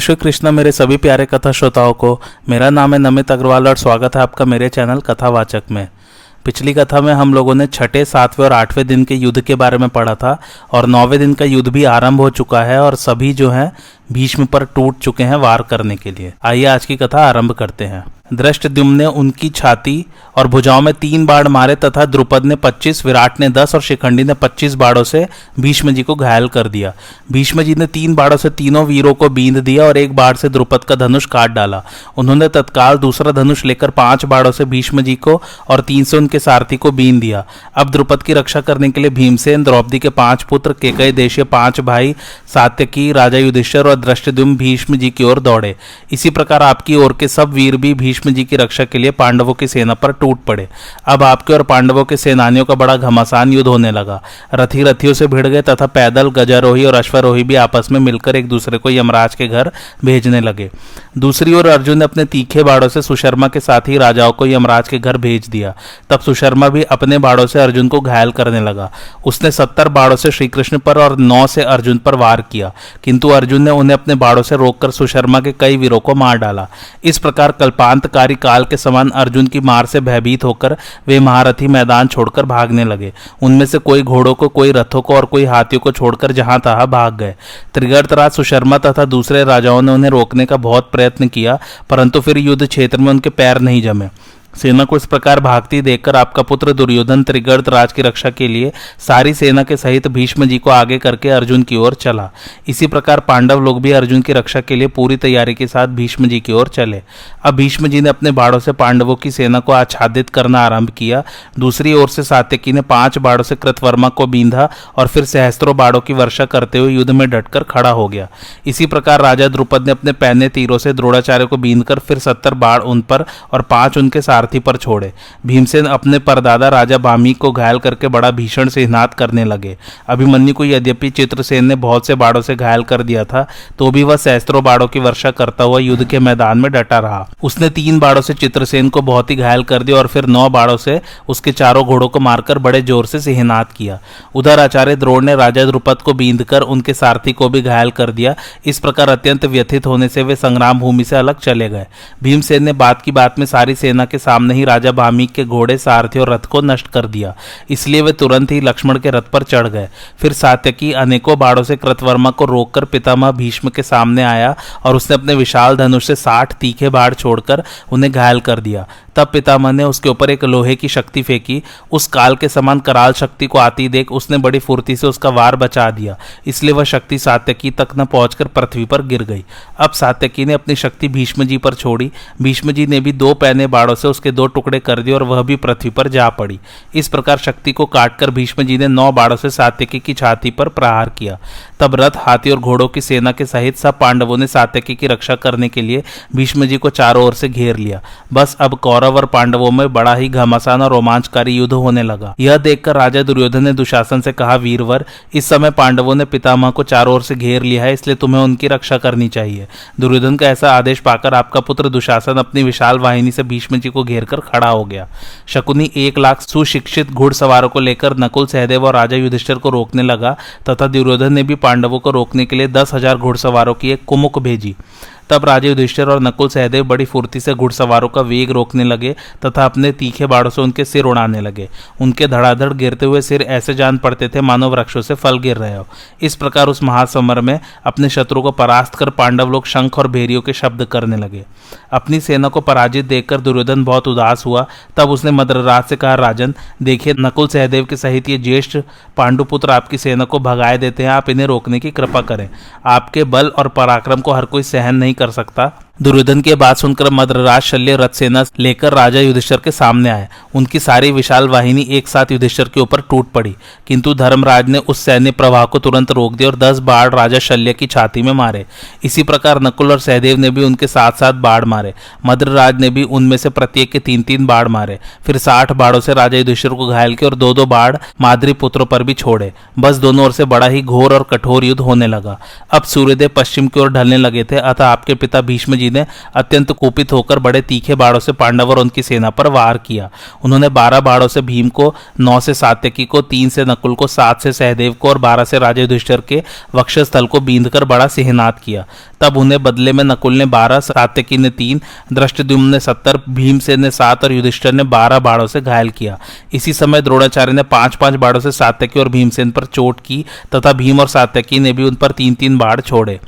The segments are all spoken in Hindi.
श्री कृष्ण मेरे सभी प्यारे कथा श्रोताओं को, मेरा नाम है नमित अग्रवाल और स्वागत है आपका मेरे चैनल कथावाचक में। पिछली कथा में हम लोगों ने छठे, सातवें और आठवें दिन के युद्ध के बारे में पढ़ा था और नौवें दिन का युद्ध भी आरंभ हो चुका है और सभी जो हैं, भीष्म पर टूट चुके हैं वार करने के लिए। आइए आज की कथा आरंभ करते हैं। दृष्ट ने उनकी छाती और भुजाओं में तीन बाढ़ मारे तथा द्रुपद ने 25 विराट ने 10 और शिखंडी ने 25 बाढ़ों से भीष्म जी को घायल कर दिया। भीष्म जी ने तीन बाढ़ों से तीनों वीरों को बींद दिया और एक बाढ़ से द्रुपद का धनुष काट डाला। उन्होंने तत्काल दूसरा धनुष लेकर पाँच बाढ़ों से भीष्म जी को और तीन से उनके सारथी को बीन दिया। अब द्रुपद की रक्षा करने के लिए भीमसेन, द्रौपदी के पाँच पुत्र, केकई देशीय, पाँच भाई, सात्यकी, राजा युधिष्ठर और दृष्टद्युम भीष्म जी की ओर दौड़े। इसी प्रकार आपकी ओर के सब वीर भी भीष्म जी की रक्षा के लिए पांडवों की सेना पर टूट पड़े। अब आपके और पांडवों के सेनानियों का बड़ा घमासान युद्ध होने लगा। रथी रथियों से भिड़ गए तथा पैदल गजारोही और अश्वरोही भी आपस में मिलकर एक दूसरे को यमराज के घर भेजने लगे। दूसरी ओर अर्जुन ने अपने तीखे बाड़ों से सुशर्मा के साथ ही राजाओं को यमराज के घर भेज दिया। तब सुशर्मा भी अपने बाड़ों से अर्जुन को घायल करने लगा। उसने सत्तर बाड़ों से श्रीकृष्ण पर और नौ से अर्जुन पर वार किया, किंतु अर्जुन ने उन्हें अपने बाड़ों से रोककर सुशर्मा के कई वीरों को मार डाला। इस प्रकार कल्पांतकारी काल के समान अर्जुन की मार से भयभीत होकर वे महारथी मैदान छोड़कर भागने लगे। उनमें से कोई घोड़ों को, कोई रथों को और कोई हाथियों को छोड़कर जहाँ तहा भाग गए। त्रिगर्तराज सुशर्मा तथा दूसरे राजाओं ने उन्हें रोकने का बहुत प्रयत्न किया, परंतु फिर युद्ध क्षेत्र में उनके पैर नहीं जमे। सेना को इस प्रकार भागती देखकर आपका पुत्र दुर्योधन त्रिगर्त राज की रक्षा के लिए सारी सेना के सहित भीष्म जी को आगे करके अर्जुन की ओर चला। इसी प्रकार पांडव लोग भी अर्जुन की रक्षा के लिए पूरी तैयारी के साथ भीष्म जी की ओर चले। अब भीष्म जी ने अपने बाड़ों से पांडवों की सेना को आच्छादित करना आरंभ किया। दूसरी ओर से सात्यकी ने पाँच बाड़ों से कृतवर्मा को बींधा और फिर सहस्त्रों बाड़ों की वर्षा करते हुए युद्ध में डटकर खड़ा हो गया। इसी प्रकार राजा द्रुपद ने अपने पहने तीरों से द्रोणाचार्य को बींधकर फिर सत्तर बाढ़ उन पर और पाँच उनके साथ सारथी पर छोड़े। भीमसेन अपने परदादा राजा बामी को घायल करके बड़ा भीषण से हिनात करने लगे। अभिमन्यु को यद्यपि चित्रसेन ने बहुत से बाड़ों से घायल कर दिया था तो भी वह सहस्त्रों बाड़ों की वर्षा करता हुआ युद्ध के मैदान में डटा रहा। उसने तीन बाड़ों से चित्रसेन को बहुत ही घायल कर दिया और फिर नौ बाड़ों से उसके चारों घोड़ों को मारकर बड़े ज़ोर से सिहनात किया। उधर आचार्य द्रोण ने राजा द्रुपद को बींधकर उनके सारथी को भी घायल कर दिया। इस प्रकार अत्यंत व्यथित होने से वे संग्राम भूमि से अलग चले गए। भीमसेन ने बात की बात में सारी सेना के सामने ही राजा बामी के घोड़े सारथी और रथ को नष्ट कर दिया। इसलिए वे तुरंत ही लक्ष्मण के रथ पर चढ़ गए। फिर सात्यकी अनेकों बाड़ों से कृतवर्मा को रोककर पितामह भीष्म के सामने आया और उसने अपने विशाल धनुष से साठ तीखे बाढ़ छोड़कर उन्हें घायल कर दिया। तब पितामह ने उसके ऊपर एक लोहे की शक्ति फेंकी। उस काल के समान कराल शक्ति को आती देख उसने बड़ी फुर्ती से उसका वार बचा दिया। इसलिए वह शक्ति सात्यकी तक न पहुंचकर पृथ्वी पर गिर गई। अब सात्यकी ने अपनी शक्ति भीष्म जी पर छोड़ी। भीष्म जी ने भी दो पैने बाड़ों से उसके दो टुकड़े कर दिए और वह भी पृथ्वी पर जा पड़ी। इस प्रकार शक्ति को काटकर भीष्म जी ने नौ बाड़ों से सात्यकी की छाती पर प्रहार किया। तब रथ हाथी और घोड़ों की सेना के सहित सब पांडवों ने सात्यकी की रक्षा करने के लिए भीष्म जी को चारों ओर से घेर लिया। बस अब कौरव और पांडवों में बड़ा ही घमासान और रोमांचकारी युद्ध होने लगा। यह देखकर राजा दुर्योधन ने दुशासन से कहा, वीरवर, इस समय पांडवों ने पितामह को चारों ओर से घेर लिया है, इसलिए तुम्हें उनकी रक्षा करनी चाहिए दुर्योधन का ऐसा आदेश पाकर आपका पुत्र दुशासन अपनी विशाल वाहिनी से भीष्म जी को घेर कर खड़ा हो गया। शकुनी एक लाख सुशिक्षित घुड़सवारों को लेकर नकुल सहदेव और राजा युधिष्ठर को रोकने लगा, तथा दुर्योधन ने भी पांडवों को रोकने के लिए दस हज़ार घुड़सवारों की एक कुमुक भेजी। तब राजे युधिष्ठिर और नकुल सहदेव बड़ी फुर्ती से घुड़सवारों का वेग रोकने लगे तथा अपने तीखे बाड़ों से उनके सिर उड़ाने लगे। उनके धड़ाधड़ गिरते हुए सिर ऐसे जान पड़ते थे मानव वृक्षों से फल गिर रहे हो। इस प्रकार उस महासमर में अपने शत्रु को परास्त कर पांडव लोग शंख और भेरियों के शब्द करने लगे। अपनी सेना को पराजित देखकर दुर्योधन बहुत उदास हुआ। तब उसने मद्रराज से कहा, राजन, देखिए, नकुल सहदेव के सहित ये ज्येष्ठ पांडुपुत्र आपकी सेना को भगाए देते हैं। आप इन्हें रोकने की कृपा करें। आपके बल और पराक्रम को हर कोई सहन नहीं कर सकता। दुर्योधन की बात सुनकर मद्रराज शल्य रथ सेना लेकर राजा युधिष्ठर के सामने आए। उनकी सारी विशाल वाहिनी एक साथ युधिष्ठर के ऊपर टूट पड़ी। किंतु धर्मराज ने उस सैन्य प्रवाह को तुरंत रोक दिया और दस बाढ़ राजा शल्य की छाती में मारे। इसी प्रकार नकुल और सहदेव ने भी उनके साथ साथ बाढ़ मारे। मद्रराज ने भी उनमें से प्रत्येक के तीन तीन बाढ़ मारे। फिर साठ बाढ़ों से राजा युधिष्ठर को घायल किया और दो दो बाढ़ माद्री पुत्रों पर भी छोड़े। बस दोनों ओर से बड़ा ही घोर और कठोर युद्ध होने लगा। अब सूर्यदेव पश्चिम की ओर ढलने लगे थे, अतः आपके पिता भीष्म जी ने अत्यंत कुपित होकर बड़े तीखे बाड़ों से पांडव और उनकी सेना पर वार किया। उन्होंने बारह बाड़ों से भीम को, नौ से सात्यकी को, तीन से नकुल को, सात से सहदेव को और बारह से राजे युधिष्ठर के वक्षस्थल को बींद कर बड़ा सिहनात किया। तब उन्हें बदले में नकुल ने बारह, सात्यकी ने तीन, दृष्टिद्युम्न ने सत्तर भीमसेन ने सात और युधिष्ठर ने बारह बाड़ों से घायल किया। इसी समय द्रोणाचार्य ने पाँच पाँच बाड़ों से सात्यकी और भीमसेन पर चोट की तथा भीम और सात्यकी ने भी उन पर तीन तीन बाढ़ छोड़े।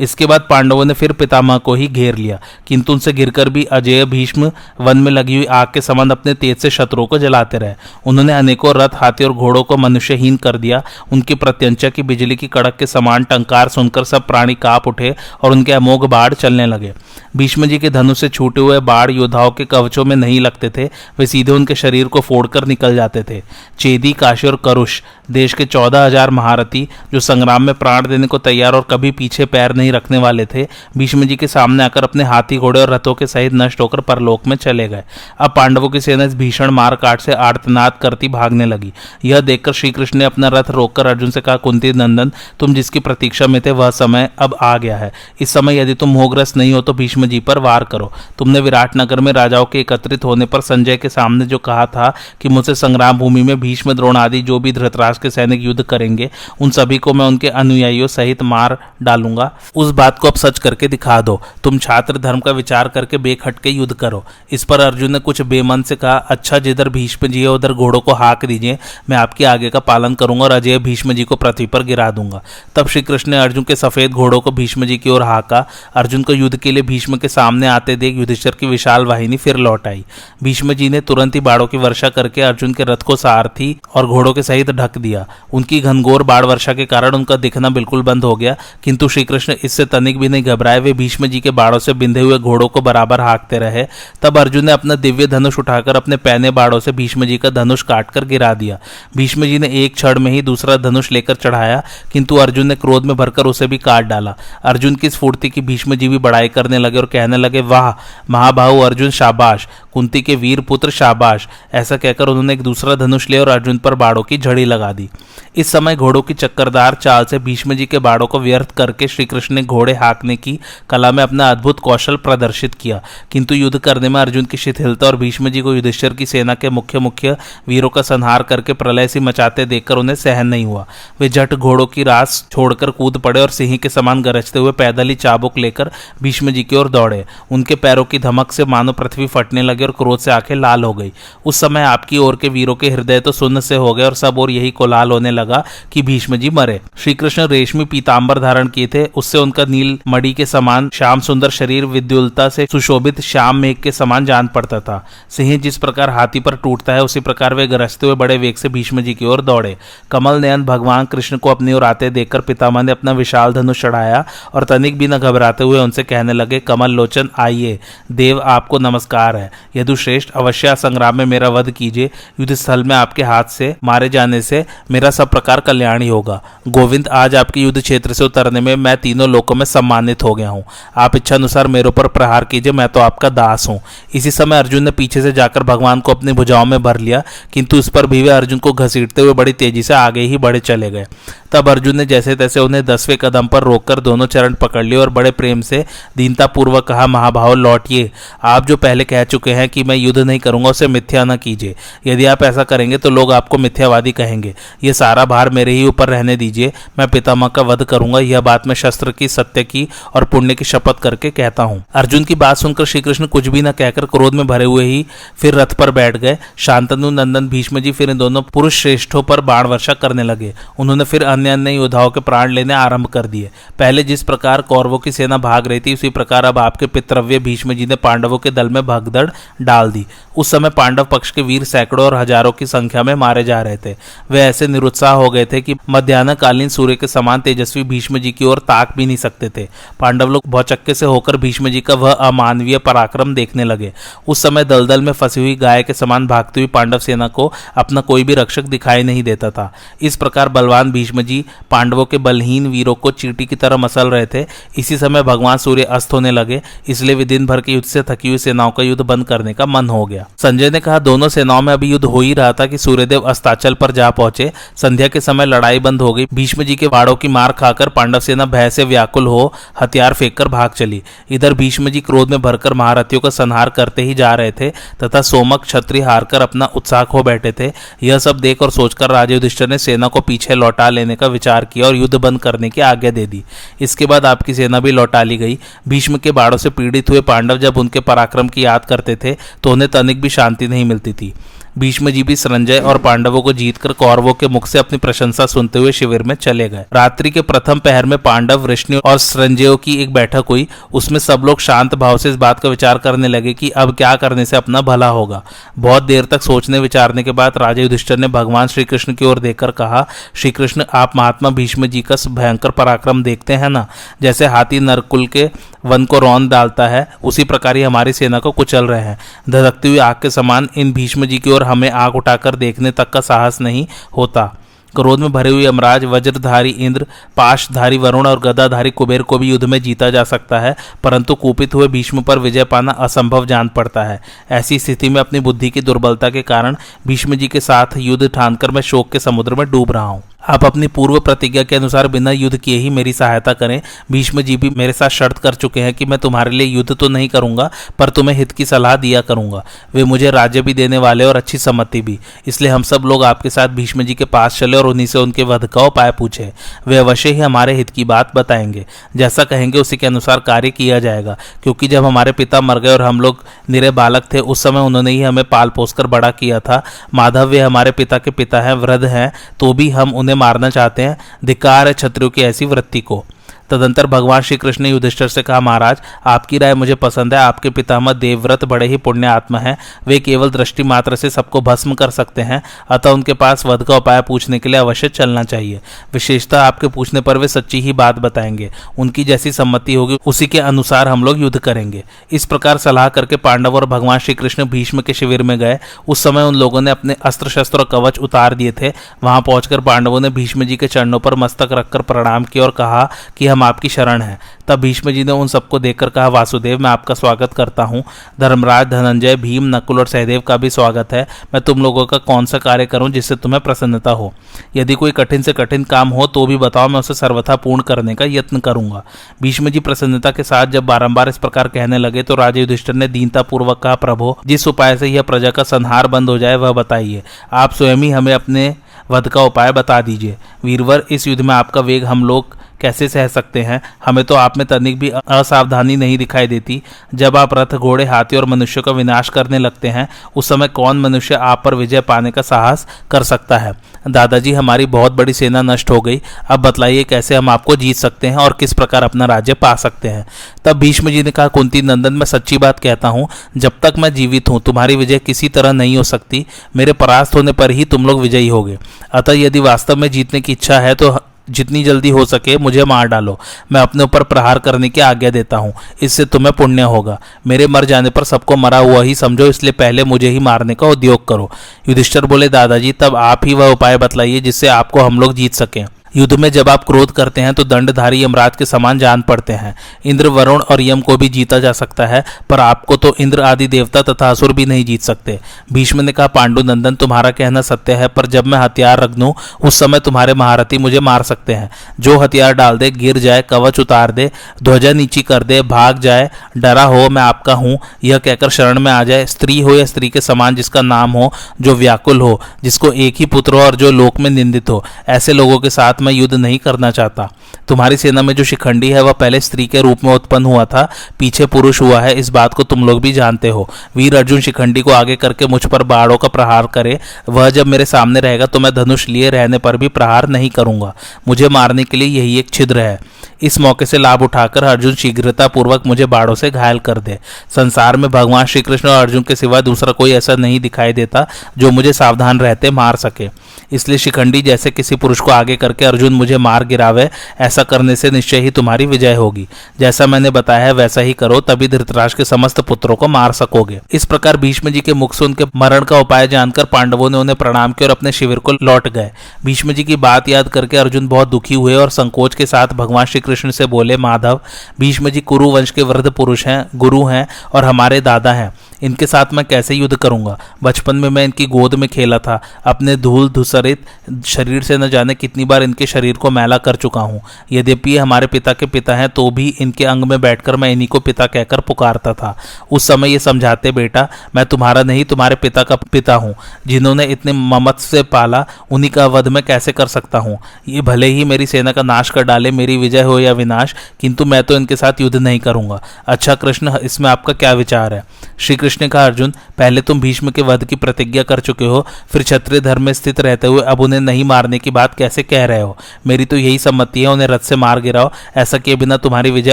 इसके बाद पांडवों ने फिर पितामह को ही घेर लिया। किंतु उनसे गिरकर भी अजय, भीष्म वन में लगी हुई आग के समान अपने तेज से शत्रुओं को जलाते रहे। उन्होंने अनेकों रथ, हाथी और घोड़ों को मनुष्यहीन कर दिया। उनकी प्रत्यंचा की बिजली की कड़क के समान टंकार सुनकर सब प्राणी काप उठे और उनके अमोघ बाढ़ चलने लगे। भीष्म जी के धनुष से छूटे हुए बाढ़ योद्धाओं के कवचों में नहीं लगते थे। वे सीधे उनके शरीर को फोड़कर निकल जाते थे। चेदी, काशी और करुष देश के चौदह हज़ार महारथी जो संग्राम में प्राण देने को तैयार और कभी पीछे पैर नहीं रखने वाले थे, भीष्म जी के सामने आकर अपने हाथी घोड़े और रथों के सहित नष्ट होकर परलोक में चले गए। अब पांडवों की सेना इस भीषण मार काट से आर्तनाद करती भागने लगी। यह देखकर श्रीकृष्ण ने अपना रथ रोककर अर्जुन से कहा, कुंती नंदन, तुम जिसकी प्रतीक्षा में थे, वह समय अब आ गया है। इस समय यदि तुम मोहग्रस्त नहीं हो तो भीष्म जी पर वार करो। तुमने विराट नगर में राजाओं के एकत्रित होने पर संजय के सामने जो कहा था कि मुझसे संग्राम भूमि में भीष्म द्रोण आदि जो भी धृतराज के सैनिक युद्ध करेंगे, उन सभी को मैं उनके अनुयायियों सहित मार डालूँगा। उस बात को अब सच करके दिखा दो। तुम छात्र धर्म का विचार करके बेखट के युद्ध करो। इस पर अर्जुन ने कुछ बेमन से कहा अच्छा जिधर भीष्म जी है, उधर घोड़ों को हाक दीजिए। मैं आपके आगे का पालन करूँगा और अजय भीष्म जी को पृथ्वी पर गिरा दूँगा। तब श्री कृष्ण ने अर्जुन के सफ़ेद घोड़ों को भीष्म जी की ओर हाका। अर्जुन को युद्ध के लिए भीष्म के सामने आते देख युधिष्ठर की विशाल वाहिनी फिर लौट आई। भीष्म जी ने तुरंत ही बाड़ों की वर्षा करके अर्जुन के रथ को सारथी और घोड़ों के सहित ढक दिया। उनकी घनघोर बाढ़ वर्षा के कारण उनका दिखना बिल्कुल बंद हो गया। किंतु श्रीकृष्ण इससे तनिक भी नहीं घबराए। वे भीष्म जी के बाड़ों से बिंधे हुए घोड़ों को बराबर हाँकते रहे। तब अर्जुन ने अपना दिव्य धनुष उठाकर अपने पैने बाड़ों से भीष्म जी का धनुष काटकर गिरा दिया। भीष्म जी ने एक क्षण में ही दूसरा धनुष लेकर चढ़ाया, किंतु अर्जुन ने क्रोध में भरकर उसे भी काट डाला। अर्जुन की स्फूर्ति की भीष्म जी भी बड़ाई करने लगे और कहने लगे, वाह, महाबाहु अर्जुन, शाबाश। कुंती के वीर पुत्र, शाबाश। ऐसा कहकर उन्होंने एक दूसरा धनुष लिया और अर्जुन पर बाड़ों की झड़ी लगा दी। इस समय घोड़ों की चक्करदार चाल से भीष्म जी के बाड़ों को व्यर्थ करके श्रीकृष्ण ने घोड़े हाँकने की कला में अपना अद्भुत कौशल प्रदर्शित किया। किंतु युद्ध करने में अर्जुन की शिथिलता और भीष्म जी को युधिष्ठर की सेना के मुख्य मुख्य वीरों का संहार करके प्रलय सी मचाते देखकर उन्हें सहन नहीं हुआ। वे झट घोड़ों की रास छोड़कर कूद पड़े और सिंह के समान गरजते हुए पैदल ही चाबुक लेकर भीष्म जी की ओर दौड़े। उनके पैरों की धमक से मानो पृथ्वी फटने लगे और क्रोध से आँखें लाल हो गई। उस समय आपकी ओर के वीरों के हृदय तो सुन्न से हो गए और सब और यही कोलाल होने लगा कि भीष्म जी मरे। श्री कृष्ण रेशमी पीताम्बर धारण किए थे। उससे उनका नील मड़ी के समान श्याम सुंदर शरीर, विद्युलता से सुशोभित श्याम मेघ के समान जान पड़ता था। सिंह जिस प्रकार हाथी पर टूटता है, उसी प्रकार वे गरजते हुए बड़े वेग से भीष्म जी की ओर दौड़े। कमल नयन भगवान कृष्ण को अपनी ओर आते देखकर पितामह ने अपना विशाल धनुष चढ़ाया और तनिक भी न घबराते हुए उनसे कहने लगे, कमल लोचन, आइए। देव आपको नमस्कार है। यदु श्रेष्ठ अवश्य संग्राम में मेरा वध कीजिए। युद्ध स्थल में आपके हाथ से, मारे जाने से मेरा सब प्रकार कल्याण ही होगा। गोविंद, आज आपके युद्ध क्षेत्र से उतरने में मैं तीनों लोकों में सम्मानित हो गया हूँ। आप इच्छा अनुसार मेरे ऊपर प्रहार कीजिए, मैं तो आपका दास हूँ। इसी समय अर्जुन ने पीछे से जाकर भगवान को अपनी भुजाओं में भर लिया, किंतु उस पर भी वे अर्जुन को घसीटते हुए बड़ी तेज़ी से आगे ही बढ़े चले गए। तब अर्जुन ने जैसे तैसे उन्हें दसवें कदम पर रोककर दोनों चरण पकड़ लिए और बड़े प्रेम से दीनता पूर्वक कहा, महाभाव, लौटिए। आप जो पहले कह चुके हैं कि मैं युद्ध नहीं करूँगा, उसे मिथ्या न कीजिए। यदि आप ऐसा करेंगे तो लोग आपको मिथ्यावादी कहेंगे। ये सारा भार मेरे ही ऊपर रहने दीजिए। मैं पितामह का वध करूँगा। यह बात मैं शस्त्र की, सत्य की और पुण्य की शपथ करके कहता हूँ अर्जुन की बात सुनकर श्रीकृष्ण कुछ भी न कहकर क्रोध में भरे हुए ही फिर रथ पर बैठ गए। शांतनु, नंदन, भीष्म जी फिर इन दोनों पुरुष श्रेष्ठों पर बाण वर्षा करने लगे। उन्होंने फिर अन्य अन्य अन्य योद्धाओं के प्राण लेने आरंभ कर दिए। पहले जिस प्रकार कौरवों की सेना भाग रही थी, उसी प्रकार अब आपके पितृव्य भीष्म जी ने पांडवों के दल में भगदड़ डाल दी। उस समय पांडव पक्ष के वीर सैकड़ों और हज़ारों की संख्या में मारे जा रहे थे। वे ऐसे निरुत्साह हो गए थे कि मध्यान्हकालीन सूर्य के समान तेजस्वी भीष्म जी की ओर ताक भी नहीं सकते थे। पांडव लोग भौचक्के से होकर भीष्म जी का वह अमानवीय पराक्रम देखने लगे। उस समय दलदल में फंसी हुई गाय के समान भागती हुई पांडव सेना को अपना कोई भी रक्षक दिखाई नहीं देता था। इस प्रकार बलवान भीष्म जी पांडवों के बलहीन वीरों को चीटी की तरह मसल रहे थे। इसी समय भगवान सूर्य अस्त होने लगे, इसलिए वे दिन भर के युद्ध से थकी हुई सेनाओं का युद्ध बंद करने का मन हो गया। संजय ने कहा, दोनों सेनाओं में अभी युद्ध हो ही रहा था कि सूर्यदेव अस्ताचल पर जा पहुँचे। संध्या के समय लड़ाई बंद हो गई। भीष्म जी के बाड़ों की मार खाकर पांडव सेना भय से व्याकुल हो, हथियार फेंक कर भाग चली। इधर भीष्म जी क्रोध में भरकर महारथियों का संहार करते ही जा रहे थे तथा सोमक छत्री हारकर अपना उत्साह खो बैठे थे। यह सब देख और सोचकर राजे ने सेना को पीछे लौटा लेने का विचार किया और युद्ध बंद करने की आज्ञा दे दी। इसके बाद आपकी सेना भी लौटा ली गई। भीष्म के बाढ़ों से पीड़ित हुए पांडव जब उनके पराक्रम की याद करते थे तो उन्हें तनिक भी शांति नहीं मिलती थी। भीष्म जी भी संजय और पांडवों को जीतकर कौरवों के मुख से अपनी प्रशंसा सुनते हुए शिविर में चले गए। रात्रि के प्रथम पहर में पांडव वृष्णि और संजयों की एक बैठक हुई। उसमें सब लोग शांत भाव से इस बात का विचार करने लगे कि अब क्या करने से अपना भला होगा। बहुत देर तक सोचने विचारने के बाद राजा युधिष्ठर ने भगवान श्री कृष्ण की ओर देखकर कहा श्री कृष्ण आप महात्मा भीष्म जी का भयंकर पराक्रम देखते हैं ना? जैसे हाथी नरकुल के वन को रौन डालता है, उसी प्रकार ही हमारी सेना को कुचल रहे हैं। धधकती हुई आग के समान इन भीष्म जी की ओर हमें आग उठाकर देखने तक का साहस नहीं होता। क्रोध में भरे हुए यमराज, वज्रधारी इंद्र, पाशधारी वरुण और गदाधारी कुबेर को भी युद्ध में जीता जा सकता है, परंतु कूपित हुए भीष्म पर विजय पाना असंभव जान पड़ता है। ऐसी स्थिति में अपनी बुद्धि की दुर्बलता के कारण भीष्म जी के साथ युद्ध ठानकर मैं शोक के समुद्र में डूब रहा हूँ। आप अपनी पूर्व प्रतिज्ञा के अनुसार बिना युद्ध किए ही मेरी सहायता करें। भीष्म जी भी मेरे साथ शर्त कर चुके हैं कि मैं तुम्हारे लिए युद्ध तो नहीं करूँगा, पर तुम्हें हित की सलाह दिया करूँगा। वे मुझे राज्य भी देने वाले और अच्छी सम्मति भी। इसलिए हम सब लोग आपके साथ भीष्म जी के पास चले और उन्हीं से उनके वध का उपाय पूछे। वे अवश्य ही हमारे हित की बात बताएँगे। जैसा कहेंगे उसी के अनुसार कार्य किया जाएगा, क्योंकि जब हमारे पिता मर गए और हम लोग निरे बालक थे, उस समय उन्होंने ही हमें पाल पोस बड़ा किया था। माधव, वे हमारे पिता के पिता हैं, वृद्ध हैं तो भी हम उन्हें मारना चाहते हैं धिकार है छत्रियों की ऐसी वृत्ति को। तदंतर भगवान श्री कृष्ण ने युधिष्ठर से कहा, महाराज, आपकी राय मुझे पसंद है, आपके पितामह देवव्रत बड़े ही पुण्य आत्मा है, वे केवल दृष्टि मात्र से सबको भस्म कर सकते हैं, अतः उनके पास वध का उपाय पूछने के लिए अवश्य चलना चाहिए। विशेषता आपके पूछने पर वे सच्ची ही बात बताएँगे, उनकी जैसी सम्मति होगी, उसी के अनुसार हम लोग युद्ध करेंगे। इस प्रकार सलाह करके पांडव और भगवान श्री कृष्ण भीष्म के शिविर में गए। उस समय उन लोगों ने अपने अस्त्र शस्त्र और कवच उतार दिए थे। वहाँ पहुंचकर पांडवों ने भीष्म जी के चरणों पर मस्तक रखकर प्रणाम किया और कहा कि हम आपकी शरण है। तब भीष्म जी ने उन सबको देखकर कहा, वासुदेव, मैं आपका स्वागत करता हूँ। धर्मराज, धनंजय, भीम, नकुल और सहदेव का भी स्वागत है। मैं तुम लोगों का कौन सा कार्य करूँ जिससे तुम्हें प्रसन्नता हो? यदि कोई कठिन से कठिन काम हो तो भी बताओ, मैं उसे सर्वथा पूर्ण करने का यत्न करूँगा। भीष्म जी प्रसन्नता के साथ जब बारंबार इस प्रकार कहने लगे तो राजा युधिष्ठर ने दीनता पूर्वक कहा, प्रभो, जिस उपाय से यह प्रजा का संहार बंद हो जाए, वह बताइए। आप स्वयं ही हमें अपने वध का उपाय बता दीजिए। वीरवर, इस युद्ध में आपका वेग हम लोग कैसे सह सकते हैं? हमें तो आप में तनिक भी असावधानी नहीं दिखाई देती। जब आप रथ, घोड़े, हाथी और मनुष्य का विनाश करने लगते हैं, उस समय कौन मनुष्य आप पर विजय पाने का साहस कर सकता है? दादाजी, हमारी बहुत बड़ी सेना नष्ट हो गई। अब बतलाइए कैसे हम आपको जीत सकते हैं और किस प्रकार अपना राज्य पा सकते हैं? तब भीष्म जी ने कहा, कुंती नंदन, मैं सच्ची बात कहता हूँ, जब तक मैं जीवित हूँ, तुम्हारी विजय किसी तरह नहीं हो सकती। मेरे परास्त होने पर ही तुम लोग विजयी होगे। अतः यदि वास्तव में जीतने की इच्छा है तो जितनी जल्दी हो सके मुझे मार डालो। मैं अपने ऊपर प्रहार करने की आज्ञा देता हूँ। इससे तुम्हें पुण्य होगा। मेरे मर जाने पर सबको मरा हुआ ही समझो, इसलिए पहले मुझे ही मारने का उद्योग करो। युधिष्ठर बोले, दादाजी, तब आप ही वह उपाय बतलाइए जिससे आपको हम लोग जीत सकें। युद्ध में जब आप क्रोध करते हैं तो दंडधारी यमराज के समान जान पड़ते हैं। इंद्र, वरुण और यम को भी जीता जा सकता है, पर आपको तो इंद्र आदि देवता तथा असुर भी नहीं जीत सकते। भीष्म ने कहा, पांडु नंदन, तुम्हारा कहना सत्य है, पर जब मैं हथियार रख दूँ, उस समय तुम्हारे महारथी मुझे मार सकते हैं। जो हथियार डाल दे, गिर जाए, कवच उतार दे, ध्वजा नीची कर दे, भाग जाए, डरा हो मैं आपका हूँ, यह कहकर शरण में आ जाए। स्त्री हो या स्त्री के समान जिसका नाम हो, जो व्याकुल हो, जिसको एक ही पुत्र हो और जो लोक में निंदित हो, ऐसे लोगों के साथ मैं युद्ध नहीं करना चाहता। तुम्हारी सेना में जो शिखंडी है, वह पहले स्त्री के रूप में उत्पन्न हुआ था, पीछे पुरुष हुआ है, इस बात को तुम लोग भी जानते हो। वीर अर्जुन शिखंडी को आगे करके मुझ पर बाड़ों का प्रहार करे, वह जब मेरे सामने रहेगा तो मैं धनुष लिए रहने पर भी प्रहार नहीं करूँगा। मुझे मारने के लिए यही एक छिद्र है। इस मौके से लाभ उठाकर अर्जुन शीघ्रता पूर्वक मुझे बाड़ों से घायल कर दे। संसार में भगवान श्री कृष्ण और अर्जुन के सिवा दूसरा कोई ऐसा नहीं दिखाई देता, जो मुझे सावधान रहते मार सके। इसलिए शिखंडी जैसे किसी पुरुष को आगे करके अर्जुन मुझे मार गिरावे, ऐसा करने से निश्चय ही तुम्हारी विजय होगी। जैसा मैंने बताया है वैसा ही करो, तभी धृतराज के समस्त पुत्रों को मार सकोगे। इस प्रकार भीष्म जी के मुख से उनके मरण का उपाय जानकर पांडवों ने उन्हें प्रणाम किया और अपने शिविर को लौट गए। भीष्म जी की बात याद करके अर्जुन बहुत दुखी हुए और संकोच के साथ भगवान श्री कृष्ण से बोले, माधव, भीष्म जी कुरु वंश के वृद्ध पुरुष हैं, गुरु हैं और हमारे दादा हैं। इनके साथ मैं कैसे युद्ध करूँगा? बचपन में मैं इनकी गोद में खेला था। अपने धूल धुसरित शरीर से न जाने कितनी बार इनके शरीर को मैला कर चुका हूँ। यद्यपि हमारे पिता के पिता हैं तो भी इनके अंग में बैठकर मैं इन्हीं को पिता कहकर पुकारता था। उस समय ये समझाते, बेटा, मैं तुम्हारा नहीं, तुम्हारे पिता का पिता हूँ। जिन्होंने इतने ममत से पाला, उन्हीं का वध मैं कैसे कर सकता हूँ? ये भले ही मेरी सेना का नाश कर डाले, मेरी विजय हो या विनाश, किंतु मैं तो इनके साथ युद्ध नहीं करूँगा। अच्छा कृष्ण, इसमें आपका क्या विचार है? श्री कृष्ण का अर्जुन, पहले तुम भीष्म के वध की प्रतिज्ञा कर चुके हो, फिर क्षत्रिय धर्म में स्थित रहते हुए अब उन्हें नहीं मारने की बात कैसे कह रहे हो? मेरी तो यही सम्मति है, उन्हें रथ से मार गिराओ, ऐसा किए बिना तुम्हारी विजय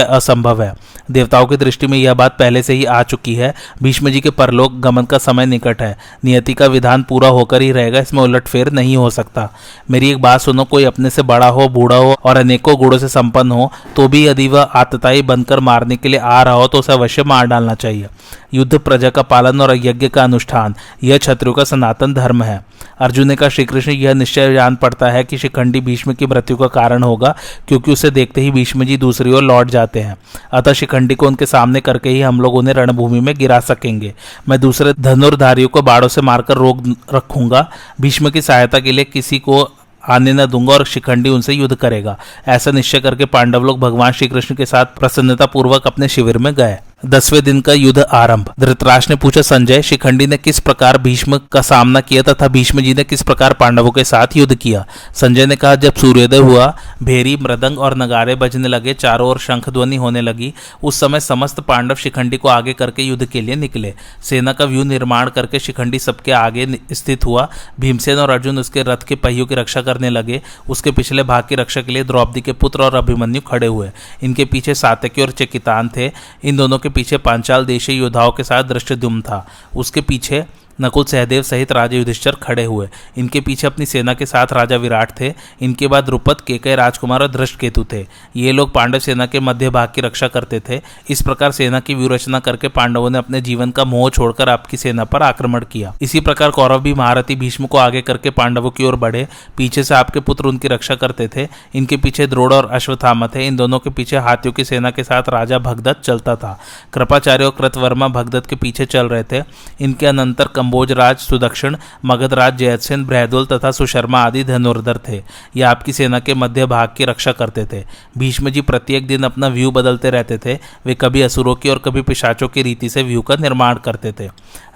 असंभव है। देवताओं की दृष्टि में यह बात पहले से ही आ चुकी है। भीष्म जी के परलोक गमन का समय निकट है। नियति का विधान पूरा होकर ही रहेगा, इसमें उलटफेर नहीं हो सकता। मेरी एक बात सुनो, कोई अपने से बड़ा हो, बूढ़ा हो और अनेकों गुणों से संपन्न हो तो भी यदि वह आतताई बनकर मारने के लिए आ रहा हो तो उसे अवश्य मार डालना चाहिए। युद्ध प्रजा का पालन और यज्ञ का अनुष्ठान, यह छत्रु का सनातन धर्म है। अर्जुन ने कहा श्रीकृष्ण यह निश्चय जान पड़ता है कि शिखंडी भीष्म की मृत्यु का कारण होगा, क्योंकि उसे देखते ही भीष्म जी दूसरी ओर लौट जाते हैं। अतः शिखंडी को उनके सामने करके ही हम लोग उन्हें रणभूमि में गिरा सकेंगे। मैं दूसरे धनुर्धारियों को बाड़ों से मारकर रोक रखूँगा। भीष्म की सहायता के लिए किसी को आने न दूँगा और शिखंडी उनसे युद्ध करेगा। ऐसा निश्चय करके पांडव लोग भगवान श्री कृष्ण के साथ प्रसन्नता पूर्वक अपने शिविर में गए। दसवें दिन का युद्ध आरंभ। धृतराज ने पूछा, संजय, शिखंडी ने किस प्रकार भीष्म का सामना किया तथा भीष्म जी ने किस प्रकार पांडवों के साथ युद्ध किया? संजय ने कहा, जब सूर्योदय हुआ, भेरी, मृदंग और नगारे बजने लगे, चारों ओर शंख ध्वनि होने लगी, उस समय समस्त पांडव शिखंडी को आगे करके युद्ध के लिए निकले। सेना का व्यू निर्माण करके शिखंडी सबके आगे स्थित हुआ। भीमसेन और अर्जुन उसके रथ के पहियों की रक्षा करने लगे। उसके पिछले भाग की रक्षा के लिए द्रौपदी के पुत्र और अभिमन्यु खड़े हुए। इनके पीछे सातकी और चेकितान थे। इन दोनों के पीछे पांचाल देशी योद्धाओं के साथ दृष्टद्युम्न था। उसके पीछे नकुल सहदेव सहित राजा युधिष्ठर खड़े हुए। इनके पीछे अपनी सेना के साथ राजा विराट थे। इनके बाद द्रुपद केकय राजकुमार और दृष्ट केतु थे। ये लोग पांडव सेना के मध्य भाग की रक्षा करते थे। इस प्रकार सेना की व्यूरचना करके पांडवों ने अपने जीवन का मोह छोड़कर आपकी सेना पर आक्रमण किया। इसी प्रकार कौरव भी महारथी भीष्म को आगे करके पांडवों की ओर बढ़े। पीछे से आपके पुत्र उनकी रक्षा करते थे। इनके पीछे द्रोड़ और अश्वत्थामा थे। इन दोनों के पीछे हाथियों की सेना के साथ राजा भगदत्त चलता था। कृपाचार्य और कृतवर्मा भगदत्त के पीछे चल रहे थे। इनके अनंतर कम कंबोजराज सुदक्षिण मगधराज जयसेन ब्रहदुल तथा सुशर्मा आदि धनुर्धर थे। ये आपकी सेना के मध्य भाग की रक्षा करते थे। भीष्म जी प्रत्येक दिन अपना व्यू बदलते रहते थे। वे कभी असुरों की और कभी पिशाचों की रीति से व्यू का निर्माण करते थे।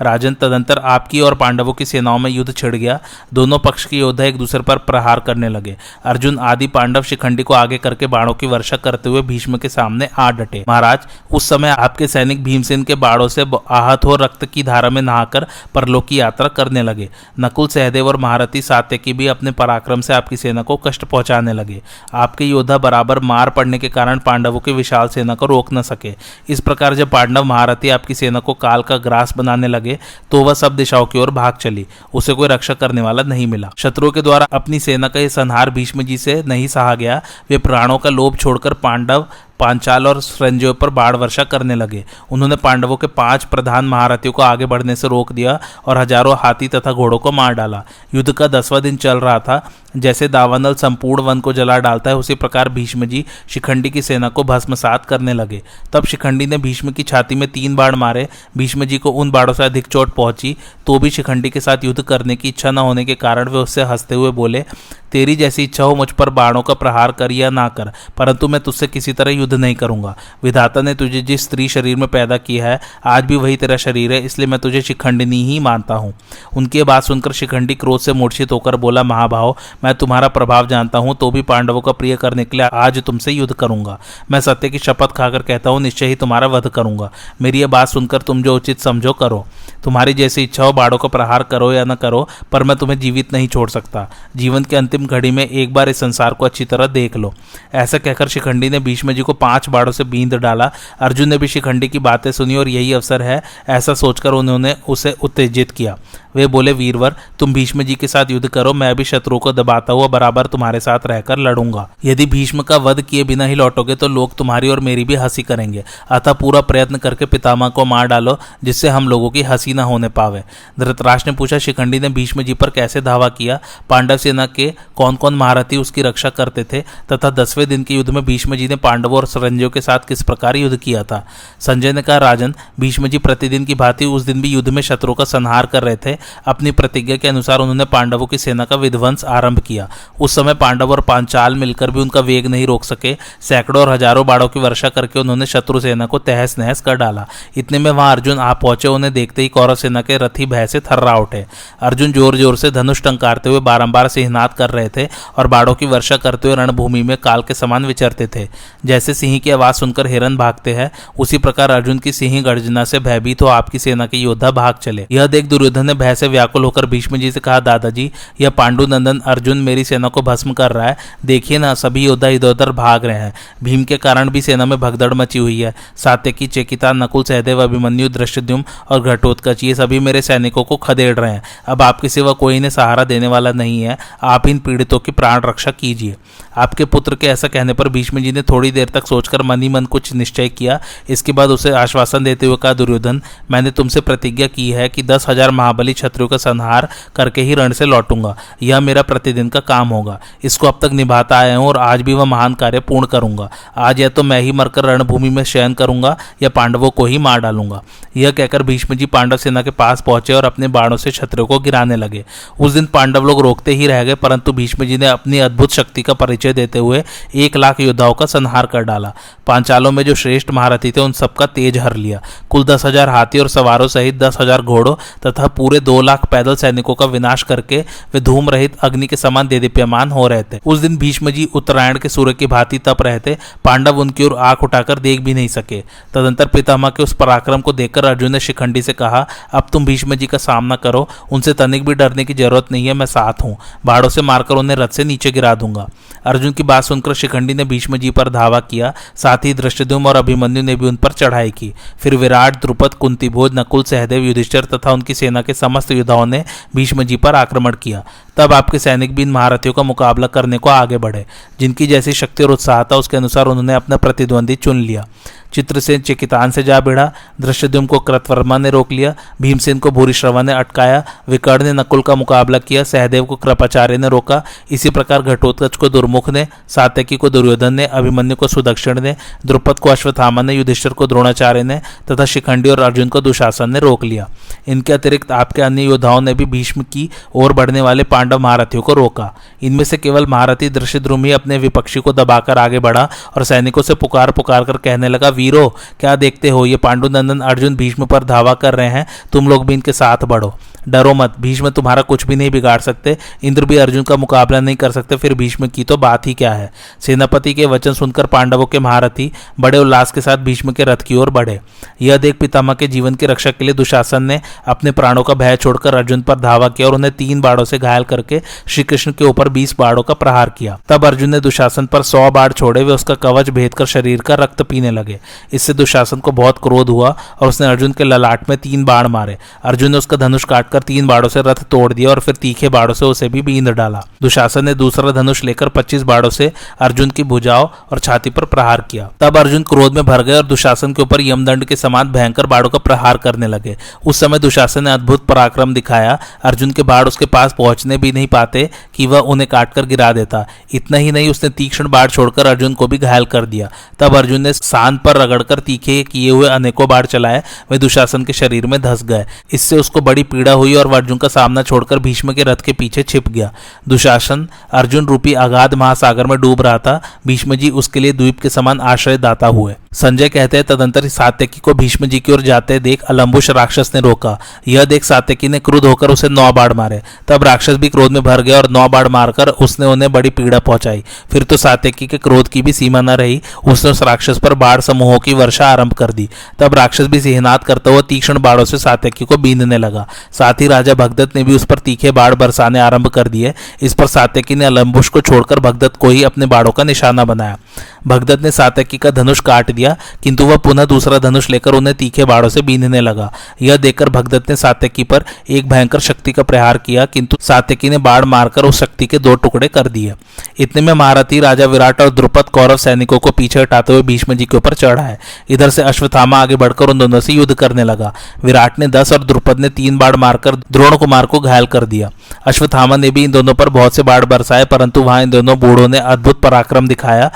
राजन तदंतर आपकी और पांडवों की सेनाओं में युद्ध छिड़ गया। दोनों पक्ष के योद्धा एक दूसरे पर प्रहार करने लगे। अर्जुन आदि पांडव शिखंडी को आगे करके बाणों की वर्षा करते हुए भीष्म के सामने आ डटे। महाराज, उस समय आपके सैनिक भीमसेन के बाणों से आहत हो रक्त की धारा में नहाकर परलोक की यात्रा करने लगे। नकुल सहदेव और महारथी सात्यकी भी अपने पराक्रम से आपकी सेना को कष्ट पहुँचाने लगे। आपके योद्धा बराबर मार पड़ने के कारण पांडवों की विशाल सेना को रोक न सके। इस प्रकार जब पांडव महारथी आपकी सेना को काल का ग्रास बनाने लगे तो वह सब दिशाओं की ओर भाग चली। उसे कोई रक्षा करने वाला नहीं मिला। शत्रुओं के द्वारा अपनी सेना का यह संहार भीष्म जी से नहीं सहा गया। वे प्राणों का लोभ छोड़कर पांडव पांचाल और संजय पर बाढ़ वर्षा करने लगे। उन्होंने पांडवों के पाँच प्रधान महारथियों को आगे बढ़ने से रोक दिया और हज़ारों हाथी तथा घोड़ों को मार डाला। युद्ध का दसवां दिन चल रहा था। जैसे दावानल संपूर्ण वन को जला डालता है, उसी प्रकार भीष्म जी शिखंडी की सेना को भस्मसात करने लगे। तब शिखंडी ने भीष्म की छाती में तीन बाढ़ मारे। भीष्म जी को उन बाढ़ों से अधिक चोट पहुँची। तो भी शिखंडी के साथ युद्ध करने की इच्छा न होने के कारण वे उससे हँसते हुए बोले, तेरी जैसी इच्छा हो मुझ पर बाणों का प्रहार कर या ना कर, परंतु मैं तुझसे किसी तरह युद्ध नहीं करूँगा। विधाता ने तुझे जिस स्त्री शरीर में पैदा किया है, आज भी वही तेरा शरीर है, इसलिए मैं तुझे शिखंडिनी ही मानता हूँ। उनकी बात सुनकर शिखंडी क्रोध से मूर्छित होकर बोला, महाभाव, मैं तुम्हारा प्रभाव जानता हूँ तो भी पांडवों का प्रिय करने के लिए आज तुमसे युद्ध करूँगा। मैं सत्य की शपथ खाकर कहता हूँ, निश्चय ही तुम्हारा वध करूँगा। मेरी यह बात सुनकर तुम जो उचित समझो, करो। तुम्हारी जैसी इच्छा हो, बाड़ों का प्रहार करो या न करो, पर मैं तुम्हें जीवित नहीं छोड़ सकता। जीवन के अंतिम घड़ी में एक बार इस संसार को अच्छी तरह देख लो। ऐसा कहकर शिखंडी ने भीष्म जी को पाँच बाड़ों से बींद डाला। अर्जुन ने भी शिखंडी की बातें सुनी और यही अवसर है, ऐसा सोचकर उन्होंने उसे उत्तेजित किया। वे बोले, वीरवर, तुम भीष्म जी के साथ युद्ध करो, मैं भी शत्रु को दबाता हुआ बराबर तुम्हारे साथ रहकर लड़ूँगा। यदि भीष्म का वध किए बिना ही लौटोगे तो लोग तुम्हारी और मेरी भी हँसी करेंगे। अतः पूरा प्रयत्न करके पितामह को मार डालो, जिससे हम लोगों की हँसी न होने पावे। धृतराष्ट्र ने पूछा, शिखंडी ने भीष्म जी पर कैसे धावा किया? पांडव सेना के कौन कौन महारथी उसकी रक्षा करते थे? तथा दसवें दिन के युद्ध में भीष्म जी ने पांडवों और सरंजियों के साथ किस प्रकार युद्ध किया था? संजय ने कहा, राजन भीष्म जी प्रतिदिन की भांति उस दिन भी युद्ध में शत्रु का संहार कर रहे थे। अपनी प्रतिज्ञा के अनुसार उन्होंने पांडवों की सेना का विध्वंस आरंभ किया। उस समय पांडव और पांचाल मिलकर भी उनका वेग नहीं रोक सके। सैकड़ों और हज़ारों बाड़ों की वर्षा करके उन्होंने शत्रु सेना को तहस नहस कर डाला। इतने में वहाँ अर्जुन आ पहुँचे उन्हें देखते ही कौरव सेना के रथी भय से थर्रा उठे। अर्जुन ज़ोर ज़ोर से धनुष टंकारते हुए बारंबार सिंहनाद कर रहे थे और बाड़ों की वर्षा करते हुए रणभूमि में काल के समान विचरते थे। जैसे सिंह की आवाज़ सुनकर हिरन भागते हैं, उसी प्रकार अर्जुन की सिंह गर्जना से भयभीत हो आपकी सेना के योद्धा भाग चले। यह देख दुर्योधन ने भय से व्याकुल होकर भीष्म जी से कहा, दादाजी, यह पांडु नंदन अर्जुन मेरी सेना को भस्म कर रहा है। देखिए ना, सभी योद्धा इधर उधर भाग रहे हैं। भीम के कारण भी सेना में भगदड़ मची हुई है। सात्यकी चेकिता, नकुल, सहदेव, अभिमन्यु, दृष्टद्युम और घटोत्कच, ये सभी मेरे सैनिकों को खदेड़ रहे हैं। अब आपके सिवा कोई इन्हें सहारा देने वाला नहीं है। आप इन पीड़ितों की प्राण रक्षा कीजिए। आपके पुत्र के ऐसा कहने पर भीष्म जी ने थोड़ी देर तक सोचकर मन ही मन कुछ निश्चय किया। इसके बाद उसे आश्वासन देते हुए कहा, दुर्योधन, मैंने तुमसे प्रतिज्ञा की है कि दस हज़ार महाबली छत्रियों का संहार करके ही रण से लौटूँगा। यह मेरा प्रतिदिन का काम होगा। इसको अब तक निभाता आया हूँ और आज भी वह महान कार्य पूर्ण करूँगा। आज या तो मैं ही मरकर रणभूमि में शयन करूँगा या पांडवों को ही मार डालूँगा। यह कहकर भीष्म जी पांडव सेना के पास पहुँचे और अपने बाणों से क्षत्रियों को गिराने लगे। उस दिन पांडव लोग रोकते ही रह गए, परंतु भीष्म जी ने अपनी अद्भुत शक्ति का परिचय देते हुए एक लाख योद्धाओं का संहार कर डाला। पांचालों में जो श्रेष्ठ महारथी थे, उन सबका तेज हर लिया। कुल दस हज़ार हाथी और सवारों सहित दस हज़ार घोड़ों तथा पूरे दो लाख पैदल सैनिकों का विनाश करके वे धूम रहित अग्नि के समान देदीप्यमान हो रहे थे। उस दिन भीष्म जी उत्तरायण के सूर्य की भांति तप रहे थे। पांडव उनकी ओर आँख उठाकर देख भी नहीं सके। तदंतर पितामह के उस पराक्रम को देखकर अर्जुन ने शिखंडी से कहा, अब तुम भीष्म जी का सामना करो। उनसे तनिक भी डरने की ज़रूरत नहीं है, मैं साथ हूँ। बाड़ों से मारकर उन्हें रथ से नीचे गिरा दूँगा। अर्जुन की बात सुनकर शिखंडी ने भीष्म जी पर धावा किया, साथ ही दृष्टुम और अभिमन्यु ने भी उन पर चढ़ाई की। फिर विराट, द्रुपद कुंतीभोज नकुल, सहदेव, युधिष्ठर तथा उनकी सेना के समस्त योद्धाओं ने भीष्म जी पर आक्रमण किया। तब आपके सैनिक भी इन महारथियों का मुकाबला करने को आगे बढ़े, जिनकी जैसी शक्ति और उत्साह था उसके अनुसार उन्होंने अपना प्रतिद्वंदी चुन लिया। चित्रसेन चिकितान से जा भिड़ा दृश्यद्युम को कृतवर्मा ने रोक लिया, भीमसेन को भूरी श्रवा ने अटकाया, विकर्ण ने नकुल का मुकाबला किया, सहदेव को कृपाचार्य ने रोका, इसी प्रकार घटोत्कच को दुर्मुख ने, सात्यकी को दुर्योधन ने, अभिमन्यु को सुदक्षिण ने, द्रुपद को अश्वत्थामा ने, युधिष्ठर को द्रोणाचार्य ने, तथा शिखंडी और अर्जुन को दुशासन ने रोक लिया। इनके अतिरिक्त आपके अन्य योद्धाओं ने भी भीष्म की ओर बढ़ने वाले पांडव महारथियों को रोका। इनमें से केवल महारथी दृश्यद्रुम ही अपने विपक्षी को दबाकर आगे बढ़ा और सैनिकों से पुकार पुकार कर कहने लगा वीरो, क्या देखते हो? ये पांडुनंदन अर्जुन भीष्म पर धावा कर रहे हैं, तुम लोग भी इनके साथ बढ़ो। डरो मत, भीष्म तुम्हारा कुछ भी नहीं बिगाड़ सकते, इंद्र भी अर्जुन का मुकाबला नहीं कर सकते, फिर भीष्म की तो बात ही क्या है? सेनापति के वचन सुनकर पांडवों के महारथी बड़े उल्लास के साथ भीष्म के रथ की ओर बढ़े। यह देख पितामह के जीवन की रक्षा के लिए दुशासन ने अपने प्राणों का भय छोड़कर अर्जुन पर धावा किया और उन्हें तीन बाड़ों से घायल करके श्री कृष्ण के ऊपर बीस बाड़ों का प्रहार किया। तब अर्जुन ने दुशासन पर सौ बाढ़ छोड़े, वे उसका कवच भेद कर शरीर का रक्त पीने लगे। इससे दुशासन को बहुत क्रोध हुआ और उसने अर्जुन के ललाट में तीन बाढ़ मारे। अर्जुन ने उसका धनुष काट कर तीन बाड़ों से रथ तोड़ दिया और फिर तीखे बाड़ों से उसे भी बींद डाला। दुशासन ने दूसरा धनुष लेकर पच्चीस बाड़ों से अर्जुन की भुजाओं और छाती पर प्रहार किया। तब अर्जुन क्रोध में भर गए और दुशासन के ऊपर यमदंड के समान भयंकर बाड़ों का प्रहार करने लगे। उस समय दुशासन ने अद्भुत पराक्रम दिखाया। अर्जुन के बाढ़ उसके पास पहुँचने भी नहीं पाते कि वह उन्हें काटकर गिरा देता। इतना ही नहीं, उसने तीक्ष्ण बाढ़ छोड़कर अर्जुन को भी घायल कर दिया। तब अर्जुन ने सांद पर रगड़कर तीखे किए हुए अनेकों बाढ़ चलाए। वे दुशासन के शरीर में धस गए। इससे उसको बड़ी पीड़ा हुई और अर्जुन का सामना छोड़कर भीष्म के रथ के पीछे छिप गया। दुशासन अर्जुन रूपी अगाध महासागर में डूब रहा था। भीष्म जी उसके लिए द्वीप के समान आश्रय दाता हुए। संजय कहते हैं, तदंतर सात्यकी को भीष्म जी की ओर जाते देख अलम्बुश राक्षस ने रोका। यह देख सात्यकी ने क्रुद्ध होकर उसे नौ बाढ़ मारे। तब राक्षस भी क्रोध में भर गया और नौ बाढ़ मारकर उसने उन्हें बड़ी पीड़ा पहुंचाई। फिर तो सात्यकी के क्रोध की भी सीमा न रही, उसने उस राक्षस पर बाढ़ समूहों की वर्षा आरंभ कर दी। तब राक्षस भी सिहनात करता हुआ तीक्ष्ण बाढ़ों से सात्यकी को बींदने लगा। साथ ही राजा भगदत्त ने भी उस पर तीखे बाढ़ बरसाने आरंभ कर दिए। इस पर सात्यकी ने अलम्बुश को छोड़कर भगदत्त को ही अपने बाढ़ों का निशाना बनाया। भगदत्त ने सातकी का धनुष काट दिया, किंतु वह पुनः दूसरा धनुष लेकर उन्हें तीखे बाड़ों से बींधने लगा। यह देखकर भगदत्त ने सातकी पर एक भयंकर शक्ति का प्रहार किया, किंतु सातकी ने बाढ़ मारकर उस शक्ति के दो टुकड़े कर दिए। इतने में महारथी राजा विराट और द्रुपद कौरव सैनिकों को पीछे हटाते हुए भीष्म जी के ऊपर चढ़ा है इधर से अश्वथामा आगे बढ़कर उन दोनों से युद्ध करने लगा। विराट ने दस और द्रुपद ने तीन बाढ़ मारकर द्रोण कुमार को घायल कर दिया। अश्वत्थामा ने भी इन दोनों पर बहुत से बाढ़ बरसाए, परंतु वहाँ इन दोनों बूढ़ों ने अद्भुत पराक्रम दिखाया।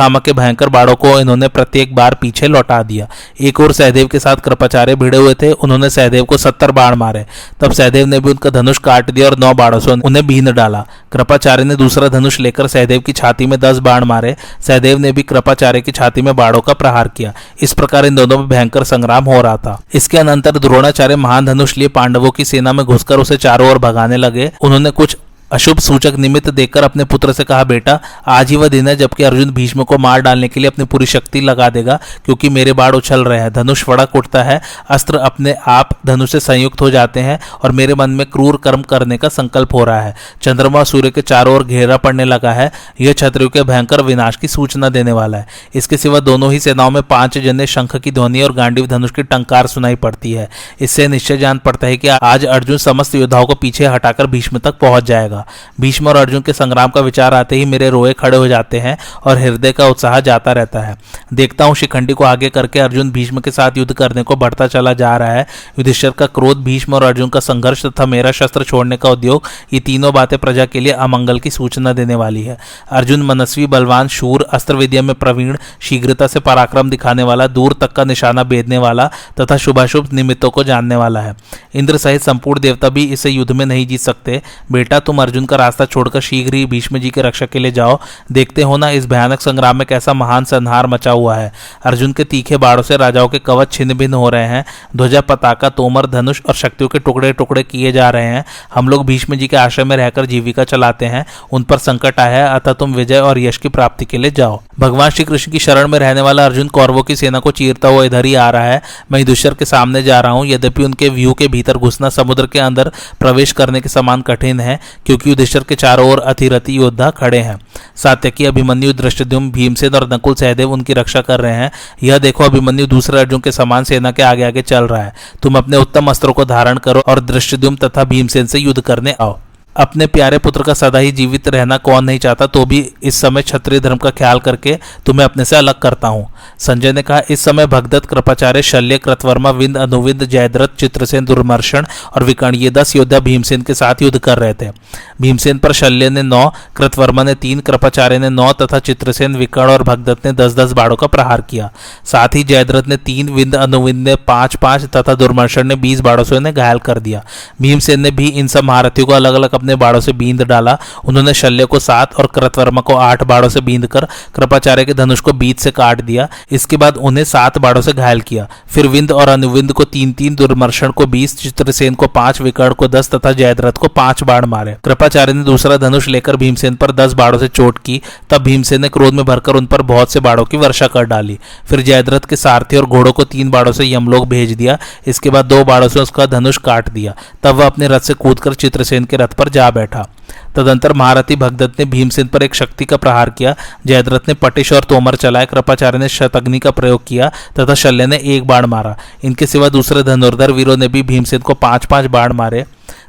अश्वत्थामा के भयंकर बाढ़ों को इन्होंने प्रत्येक बार पीछे लौटा दिया। एक और सहदेव के साथ कृपाचार्य भिड़े हुए थे, उन्होंने सहदेव को सत्तर बाढ़ मारे। तब सहदेव ने भी उनका धनुष काट दिया और नौ बाढ़ों से उन्हें बीन डाला। कृपाचार्य ने दूसरा धनुष लेकर सहदेव की छाती में दस बाढ़ मारे। सहदेव ने भी कृपाचार्य की छाती में बाढ़ों का प्रहार किया। इस प्रकार इन दोनों में भयंकर संग्राम हो रहा था। इसके अनंतर द्रोणाचार्य महान धनुष लिए पांडवों की सेना में घुसकर उसे चारों ओर भगाने लगे। उन्होंने कुछ अशुभ सूचक निमित्त देखकर अपने पुत्र से कहा, बेटा, आज ही वह दिन है जबकि अर्जुन भीष्म को मार डालने के लिए अपनी पूरी शक्ति लगा देगा, क्योंकि मेरे बाढ़ उछल रहे हैं। धनुष फड़क उठता है, अस्त्र अपने आप धनुष से संयुक्त हो जाते हैं और मेरे मन में क्रूर कर्म करने का संकल्प हो रहा है। चंद्रमा सूर्य के चारों ओर घेरा पड़ने लगा है, यह क्षत्रियो के भयंकर विनाश की सूचना देने वाला है। इसके सिवा दोनों ही सेनाओं में पाँच जने शंख की ध्वनि और गांडीव धनुष की टंकार सुनाई पड़ती है। इससे निश्चय जान पड़ता है कि आज अर्जुन समस्त योद्धाओं को पीछे हटाकर भीष्म तक पहुँच जाएगा। होगा भीष्म और अर्जुन के संग्राम का विचार आते ही मेरे रोए खड़े हो जाते हैं और हृदय का उत्साह जाता रहता है। देखता हूँ शिखंडी को आगे करके अर्जुन भीष्म के साथ युद्ध करने को बढ़ता चला जा रहा है। युधिष्ठर का क्रोध भीष्म और अर्जुन का संघर्ष तथा मेरा शस्त्र छोड़ने का उद्योग ये तीनों बातें प्रजा के लिए अमंगल की सूचना देने वाली है। अर्जुन मनस्वी, बलवान, शूर अस्त्र विद्या में प्रवीण, शीघ्रता से पराक्रम दिखाने वाला, दूर तक का निशाना बेदने वाला तथा शुभाशुभ निमित्तों को जानने वाला है। इंद्र सहित संपूर्ण देवता भी इसे युद्ध में नहीं जीत सकते। बेटा, तुम अर्जुन का रास्ता छोड़कर शीघ्र ही भीष्म जी के रक्षा के लिए जाओ। देखते हो ना इस भयानक संग्राम में कैसा महान संहार मचा हुआ है। अर्जुन के तीखे बाड़ों से राजाओं के कवच छिन्न भिन्न हो रहे हैं। ध्वजा, पताका, तोमर, धनुष और शक्तियों के टुकड़े टुकड़े किए जा रहे हैं। हम लोग भीष्म जी के आश्रम में रहकर जीविका चलाते हैं। उन पर संकट आया है। अतः तुम विजय और यश की प्राप्ति के लिए जाओ। भगवान श्री कृष्ण की शरण में रहने वाला अर्जुन कौरवों की सेना को चीरता हुआ इधर ही आ रहा है। मैं युधिष्ठर के सामने जा रहा हूँ। यद्यपि उनके व्यू के भीतर घुसना समुद्र के अंदर प्रवेश करने के समान कठिन है, क्योंकि युधिष्ठर के चारों ओर अतिरथी योद्धा खड़े हैं। सात्यकी अभिमन्यु दृष्टद्युम भीमसेन और नकुल सहदेव उनकी रक्षा कर रहे हैं। यह देखो अभिमन्यु दूसरे अर्जुन के समान सेना के आगे आगे चल रहा है। तुम अपने उत्तम अस्त्रों को धारण करो और दृष्टद्युम तथा भीमसेन से युद्ध करने आओ। अपने प्यारे पुत्र का सदा ही जीवित रहना कौन नहीं चाहता तो भी इस समय क्षत्रिय धर्म का ख्याल करके तुम्हें अपने से अलग करता हूँ। संजय ने कहा, इस समय भगदत्त, कृपाचार्य, शल्य, कृतवर्मा, विंद, अनुविंद, जयद्रथ, चित्रसेन दुर्मर्शन और विकर्ण, ये दस योद्धा भीमसेन के साथ युद्ध कर रहे थे। भीमसेन पर शल्य ने नौ, कृतवर्मा ने तीन, कृपाचार्य ने नौ तथा चित्रसेन, विकर्ण और भगदत्त ने दस दस बाड़ों का प्रहार किया। साथ ही जयद्रथ ने तीन, विंद, अनुविंद ने पाँच पाँच तथा दुर्मर्शन ने बीस बाड़ों से उन्हें घायल कर दिया। भीमसेन ने भी इन सब महारथियों को अलग अलग अपने बाड़ों से बींद डाला। उन्होंने शल्य को सात और कृतवर्मा को आठ बाड़ों से बींद कर कृपाचार्य के धनुष को बीच से काट दिया। इसके बाद उन्हें सात बाड़ों से घायल किया। फिर विंद और अनुविंद को तीन तीन दुर्मर्शन को बीस, चित्रसेन को पाँच, विकर्ण को दस तथा जयद्रथ को पाँच बाढ़ मारे। कृपाचार्य ने दूसरा धनुष लेकर भीमसेन पर दस बाड़ों से चोट की। तब भीमसेन ने क्रोध में भरकर उन पर बहुत से बाड़ों की वर्षा कर डाली। फिर जयद्रथ के सारथी और घोड़ों को तीन बाड़ों से यमलोक भेज दिया। इसके बाद दो बाड़ों से उसका धनुष काट दिया। तब वह अपने रथ से कूदकर चित्रसेन के रथ पर जा बैठा। तदंतर महारथी भगदत्त ने भीमसेन पर एक शक्ति का प्रहार किया। जयद्रथ ने पटिश और तोमर चलाए, कृपाचार्य ने शतग्नि का प्रयोग किया तथा शल्य ने एक बाण मारा। इनके सिवा दूसरे धनुर्धर वीरों ने भी भीमसेन को पाँच पाँच बाढ़ मारे।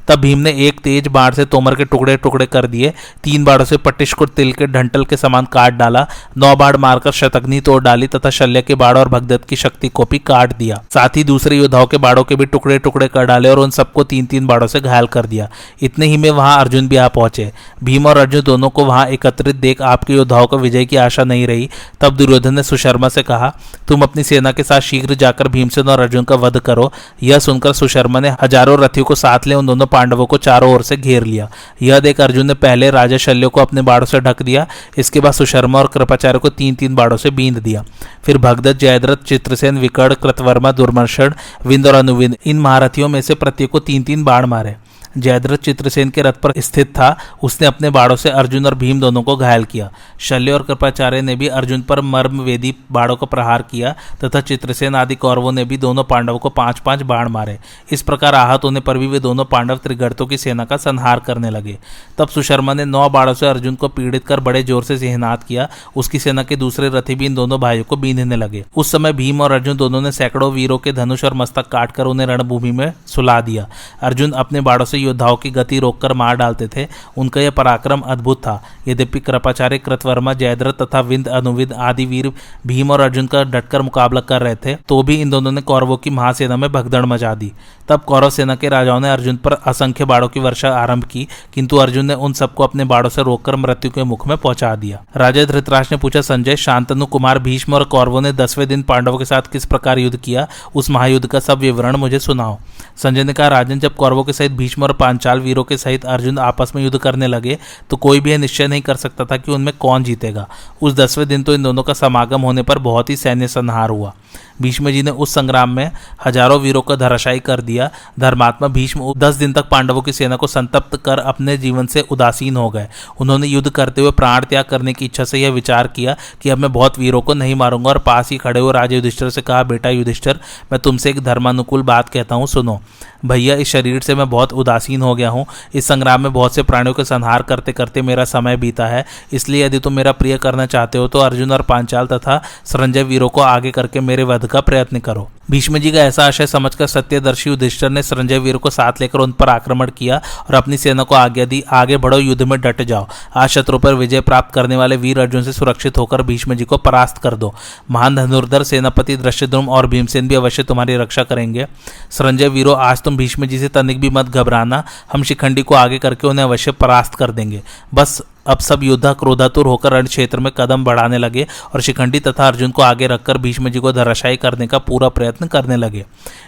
तब भीम ने एक तेज बाढ़ से तोमर के टुकड़े टुकड़े कर दिए। तीन बाढ़ों से पटिश को तिल के ढंटल के समान काट डाला। नौ बाढ़ मारकर शतग्नि तोड़ डाली तथा शल्य के बाढ़ और भगदत्त की शक्ति को भी काट दिया। साथ ही दूसरे योद्धाओं के बाढ़ों के भी टुकड़े टुकड़े कर डाले और उन सबको तीन तीन बाढ़ों से घायल कर दिया। इतने ही में वहाँ अर्जुन भी आ पहुँचे। भीम और अर्जुन दोनों को वहाँ एकत्रित देख आपके योद्धाओं को विजय की आशा नहीं रही। तब दुर्योधन ने सुशर्मा से कहा, तुम अपनी सेना के साथ शीघ्र जाकर भीमसेन और अर्जुन का वध करो। यह सुनकर सुशर्मा ने हज़ारों रथियों को साथ ले उन दोनों पांडवों को चारों ओर से घेर लिया। यह देख अर्जुन ने पहले राजा शल्य को अपने बाड़ों से ढक दिया, इसके बाद सुशर्मा और कृपाचार्य को तीन तीन बाड़ों से बींद दिया। फिर भगदत्त, जयद्रथ, चित्रसेन, विकर्ण, कृतवर्मा, दुर्मर्षण, विंद और अनुविंद, इन महारथियों में से प्रत्येक को तीन तीन बाढ़ मारे। जयद्रथ चित्रसेन के रथ पर स्थित था। उसने अपने बाड़ों से अर्जुन और भीम दोनों को घायल किया। शल्य और कृपाचार्य ने भी अर्जुन पर मर्म वेदी बाड़ों का प्रहार किया तथा चित्रसेन आदि कौरवों ने भी दोनों पांडवों को पाँच पाँच बाढ़ मारे। इस प्रकार आहत होने पर भी वे दोनों पांडव त्रिगर्तों की सेना का संहार करने लगे। तब सुशर्मा ने नौ बाड़ों से अर्जुन को पीड़ित कर बड़े ज़ोर से सिहनात किया। उसकी सेना के दूसरे रथी भी इन दोनों भाइयों को बीधने लगे। उस समय भीम और अर्जुन दोनों ने सैकड़ों वीरों के धनुष और मस्तक काटकर उन्हें रणभूमि में सुला दिया। अर्जुन अपने बाड़ों से योद्धाओं की गति रोककर मार डालते थे। उनका यह पराक्रम अद्भुत था। यद्यपि कृपाचार्य कृतवर्मा, जयद्रथ तथा विंद अनुविद आदि वीर भीम और अर्जुन का डटकर मुकाबला कर रहे थे तो भी इन दोनों ने कौरवों की महासेना में भगदड़ मचा दी। तब कौरव सेना के राजाओं ने अर्जुन पर असंख्य बाड़ों की वर्षा आरंभ की, किंतु अर्जुन ने उन सबको अपने बाड़ों से रोककर मृत्यु के मुख में पहुँचा दिया। राजा धृतराज ने पूछा, संजय, शांतनु, कुमार, भीष्म और कौरवों ने दसवें दिन पांडवों के साथ किस प्रकार युद्ध किया? उस महायुद्ध का सब विवरण मुझे सुनाओ। संजय ने कहा, राजन, जब कौरवों के सहित भीष्म और पांचाल वीरों के सहित अर्जुन आपस में युद्ध करने लगे तो कोई भी यह निश्चय नहीं कर सकता था कि उनमें कौन जीतेगा। उस दसवें दिन तो इन दोनों का समागम होने पर बहुत ही सैन्य संहार हुआ। भीष्म जी ने उस संग्राम में हज़ारों वीरों को धराशायी कर दिया। धर्मात्मा भीष्म दस दिन तक पांडवों की सेना को संतप्त कर अपने जीवन से उदासीन हो गए। उन्होंने युद्ध करते हुए प्राण त्याग करने की इच्छा से यह विचार किया कि अब मैं बहुत वीरों को नहीं मारूँगा और पास ही खड़े हुए राजा युधिष्ठर से कहा, बेटा युधिष्ठर, मैं तुमसे एक धर्मानुकूल बात कहता हूँ, सुनो। भैया, इस शरीर से मैं बहुत उदासीन हो गया हूँ। इस संग्राम में बहुत से प्राणियों के संहार करते करते मेरा समय बीता है। इसलिए यदि तुम मेरा प्रिय करना चाहते हो तो अर्जुन और पांचाल तथा संजय वीरों को आगे करके मेरे वध का प्रयत्न करो। भीष्म जी का ऐसा आशय समझकर सत्यदर्शी युधिष्ठर ने संजय वीर को साथ लेकर उन पर आक्रमण किया और अपनी सेना को आज्ञा दी, आगे बढ़ो, युद्ध में डट जाओ। आज शत्रु पर विजय प्राप्त करने वाले वीर अर्जुन से सुरक्षित होकर भीष्म जी को परास्त कर दो। महान धनुर्धर, सेनापति दृश्यद्रुम और भीमसेन भी अवश्य तुम्हारी रक्षा करेंगे। संजय वीरो, आज तुम भीष्म जी से तनिक भी मत घबराना। हम शिखंडी को आगे करके उन्हें अवश्य परास्त कर देंगे। बस अब सब योद्धा क्रोधातुर होकर रण क्षेत्र में कदम बढ़ाने लगे और शिखंडी तथा अर्जुन को आगे रखकर भीष्म जी को धराशायी करने का पूरा प्रयत्न करने लगे।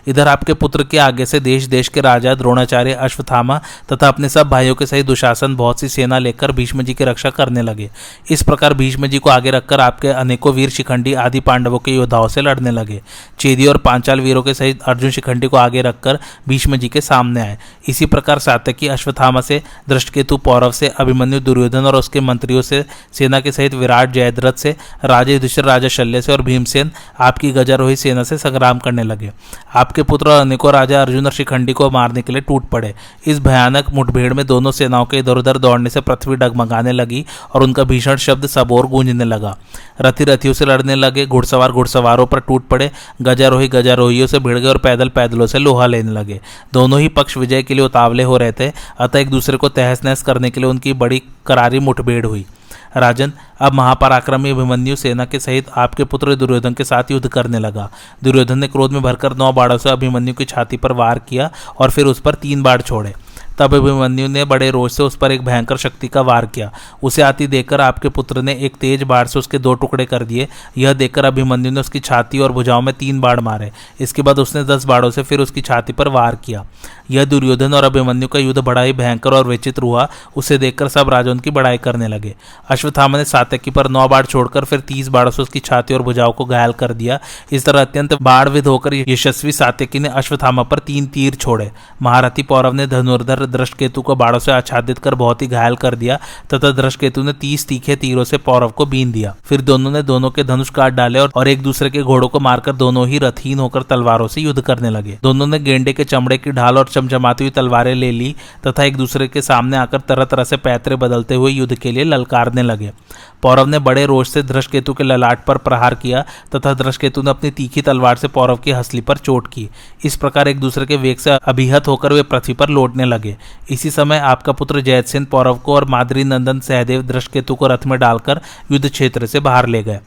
इधर आपके पुत्र के आगे से देश देश के राजा द्रोणाचार्य अश्वथामा तथा अपने सब भाइयों के सहित दुशासन, बहुत सी सेना लेकर भीष्म जी की रक्षा करने लगे। इस प्रकार भीष्म जी को आगे रखकर आपके अनेकों वीर शिखंडी आदि पांडवों के योद्धाओं से लड़ने लगे। चेदी और पांचाल वीरों के सहित अर्जुन शिखंडी को आगे रखकर भीष्म जी के सामने आए। इसी प्रकार सातकी अश्वथामा से दृष्टकेतु पौरव से अभिमन्यु दुर्योधन और उसके मंत्रियों से सेना के सहित विराट जयद्रथ से राजे राजा शल्य से और भीमसेन, आपकी गजारोही सेना से संग्राम करने लगे। आपके पुत्र अनेकों राजा अर्जुन और शिखंडी को मारने के लिए टूट पड़े। इस भयानक मुठभेड़ में दोनों सेनाओं के इधर उधर दौड़ने से पृथ्वी डगमगाने लगी और उनका भीषण शब्द सबोर गूंजने लगा। रथी रथियों से लड़ने लगे, घुड़सवार घुड़सवारों पर टूट पड़े, गजारोही गजारोहियों से भिड़ गए और पैदल पैदलों से लोहा लेने लगे। दोनों ही पक्ष विजय के लिए उतावले हो रहे थे, अतः एक दूसरे को तहस नहस करने के लिए उनकी बड़ी करारी मुठभेड़ हुई। राजन अब महापराक्रमी अभिमन्यु सेना के सहित आपके पुत्र दुर्योधन के साथ युद्ध करने लगा। दुर्योधन ने क्रोध में भरकर नौ बाढ़ों से अभिमन्यु की छाती पर वार किया और फिर उस पर तीन बाढ़ छोड़े। तब अभिमन्यु ने बड़े रोज से उस पर एक भयंकर शक्ति का वार किया। उसे आती देखकर आपके पुत्र ने एक तेज बाढ़ से उसके दो टुकड़े कर दिए। यह देखकर अभिमन्यु ने उसकी छाती और भुजाओं में तीन बाढ़ मारे। इसके बाद उसने दस बाढ़ों से फिर उसकी छाती पर वार किया। यह दुर्योधन और अभिमन्यु का युद्ध बड़ा ही भयंकर और विचित्र हुआ। उसे देखकर सब राजा उनकी बड़ाई करने लगे। अश्वत्थामा ने सातकी पर नौ बाढ़ छोड़कर फिर तीस बाढ़ों से उसकी छाती और भुजाओं को घायल कर दिया। इस तरह अत्यंत बाढ़विद होकर यशस्वी सातकी ने अश्वत्थामा पर तीन तीर छोड़े। महारथी पौरव ने धनुर्धर दृष्टकेतु को बाढ़ों से आच्छादित कर बहुत ही घायल कर दिया, तथा दृष्टकेतु ने तीस तीखे तीरों से पौरव को बीन दिया। फिर दोनों ने दोनों के धनुष काट डाले और एक दूसरे के घोड़ों को मारकर दोनों ही रथहीन होकर तलवारों से युद्ध करने लगे। दोनों ने गेंडे के चमड़े की ढाल और चमचमाती हुई तलवारें ले ली, तथा एक दूसरे के सामने आकर तरह तरह से पैतरे बदलते हुए युद्ध के लिए ललकारने लगे। पौरव ने बड़े रोष से धृष्केतु के ललाट पर प्रहार किया, तथा धृष्केतु ने अपनी तीखी तलवार से पौरव की हसली पर चोट की। इस प्रकार एक दूसरे के वेग से अभिहत होकर वे पृथ्वी पर लौटने लगे। इसी समय आपका पुत्र जयत पौरव को और मादरी नंदन सहदेव धृष्केतु को रथ में डालकर युद्ध क्षेत्र से बाहर ले गए।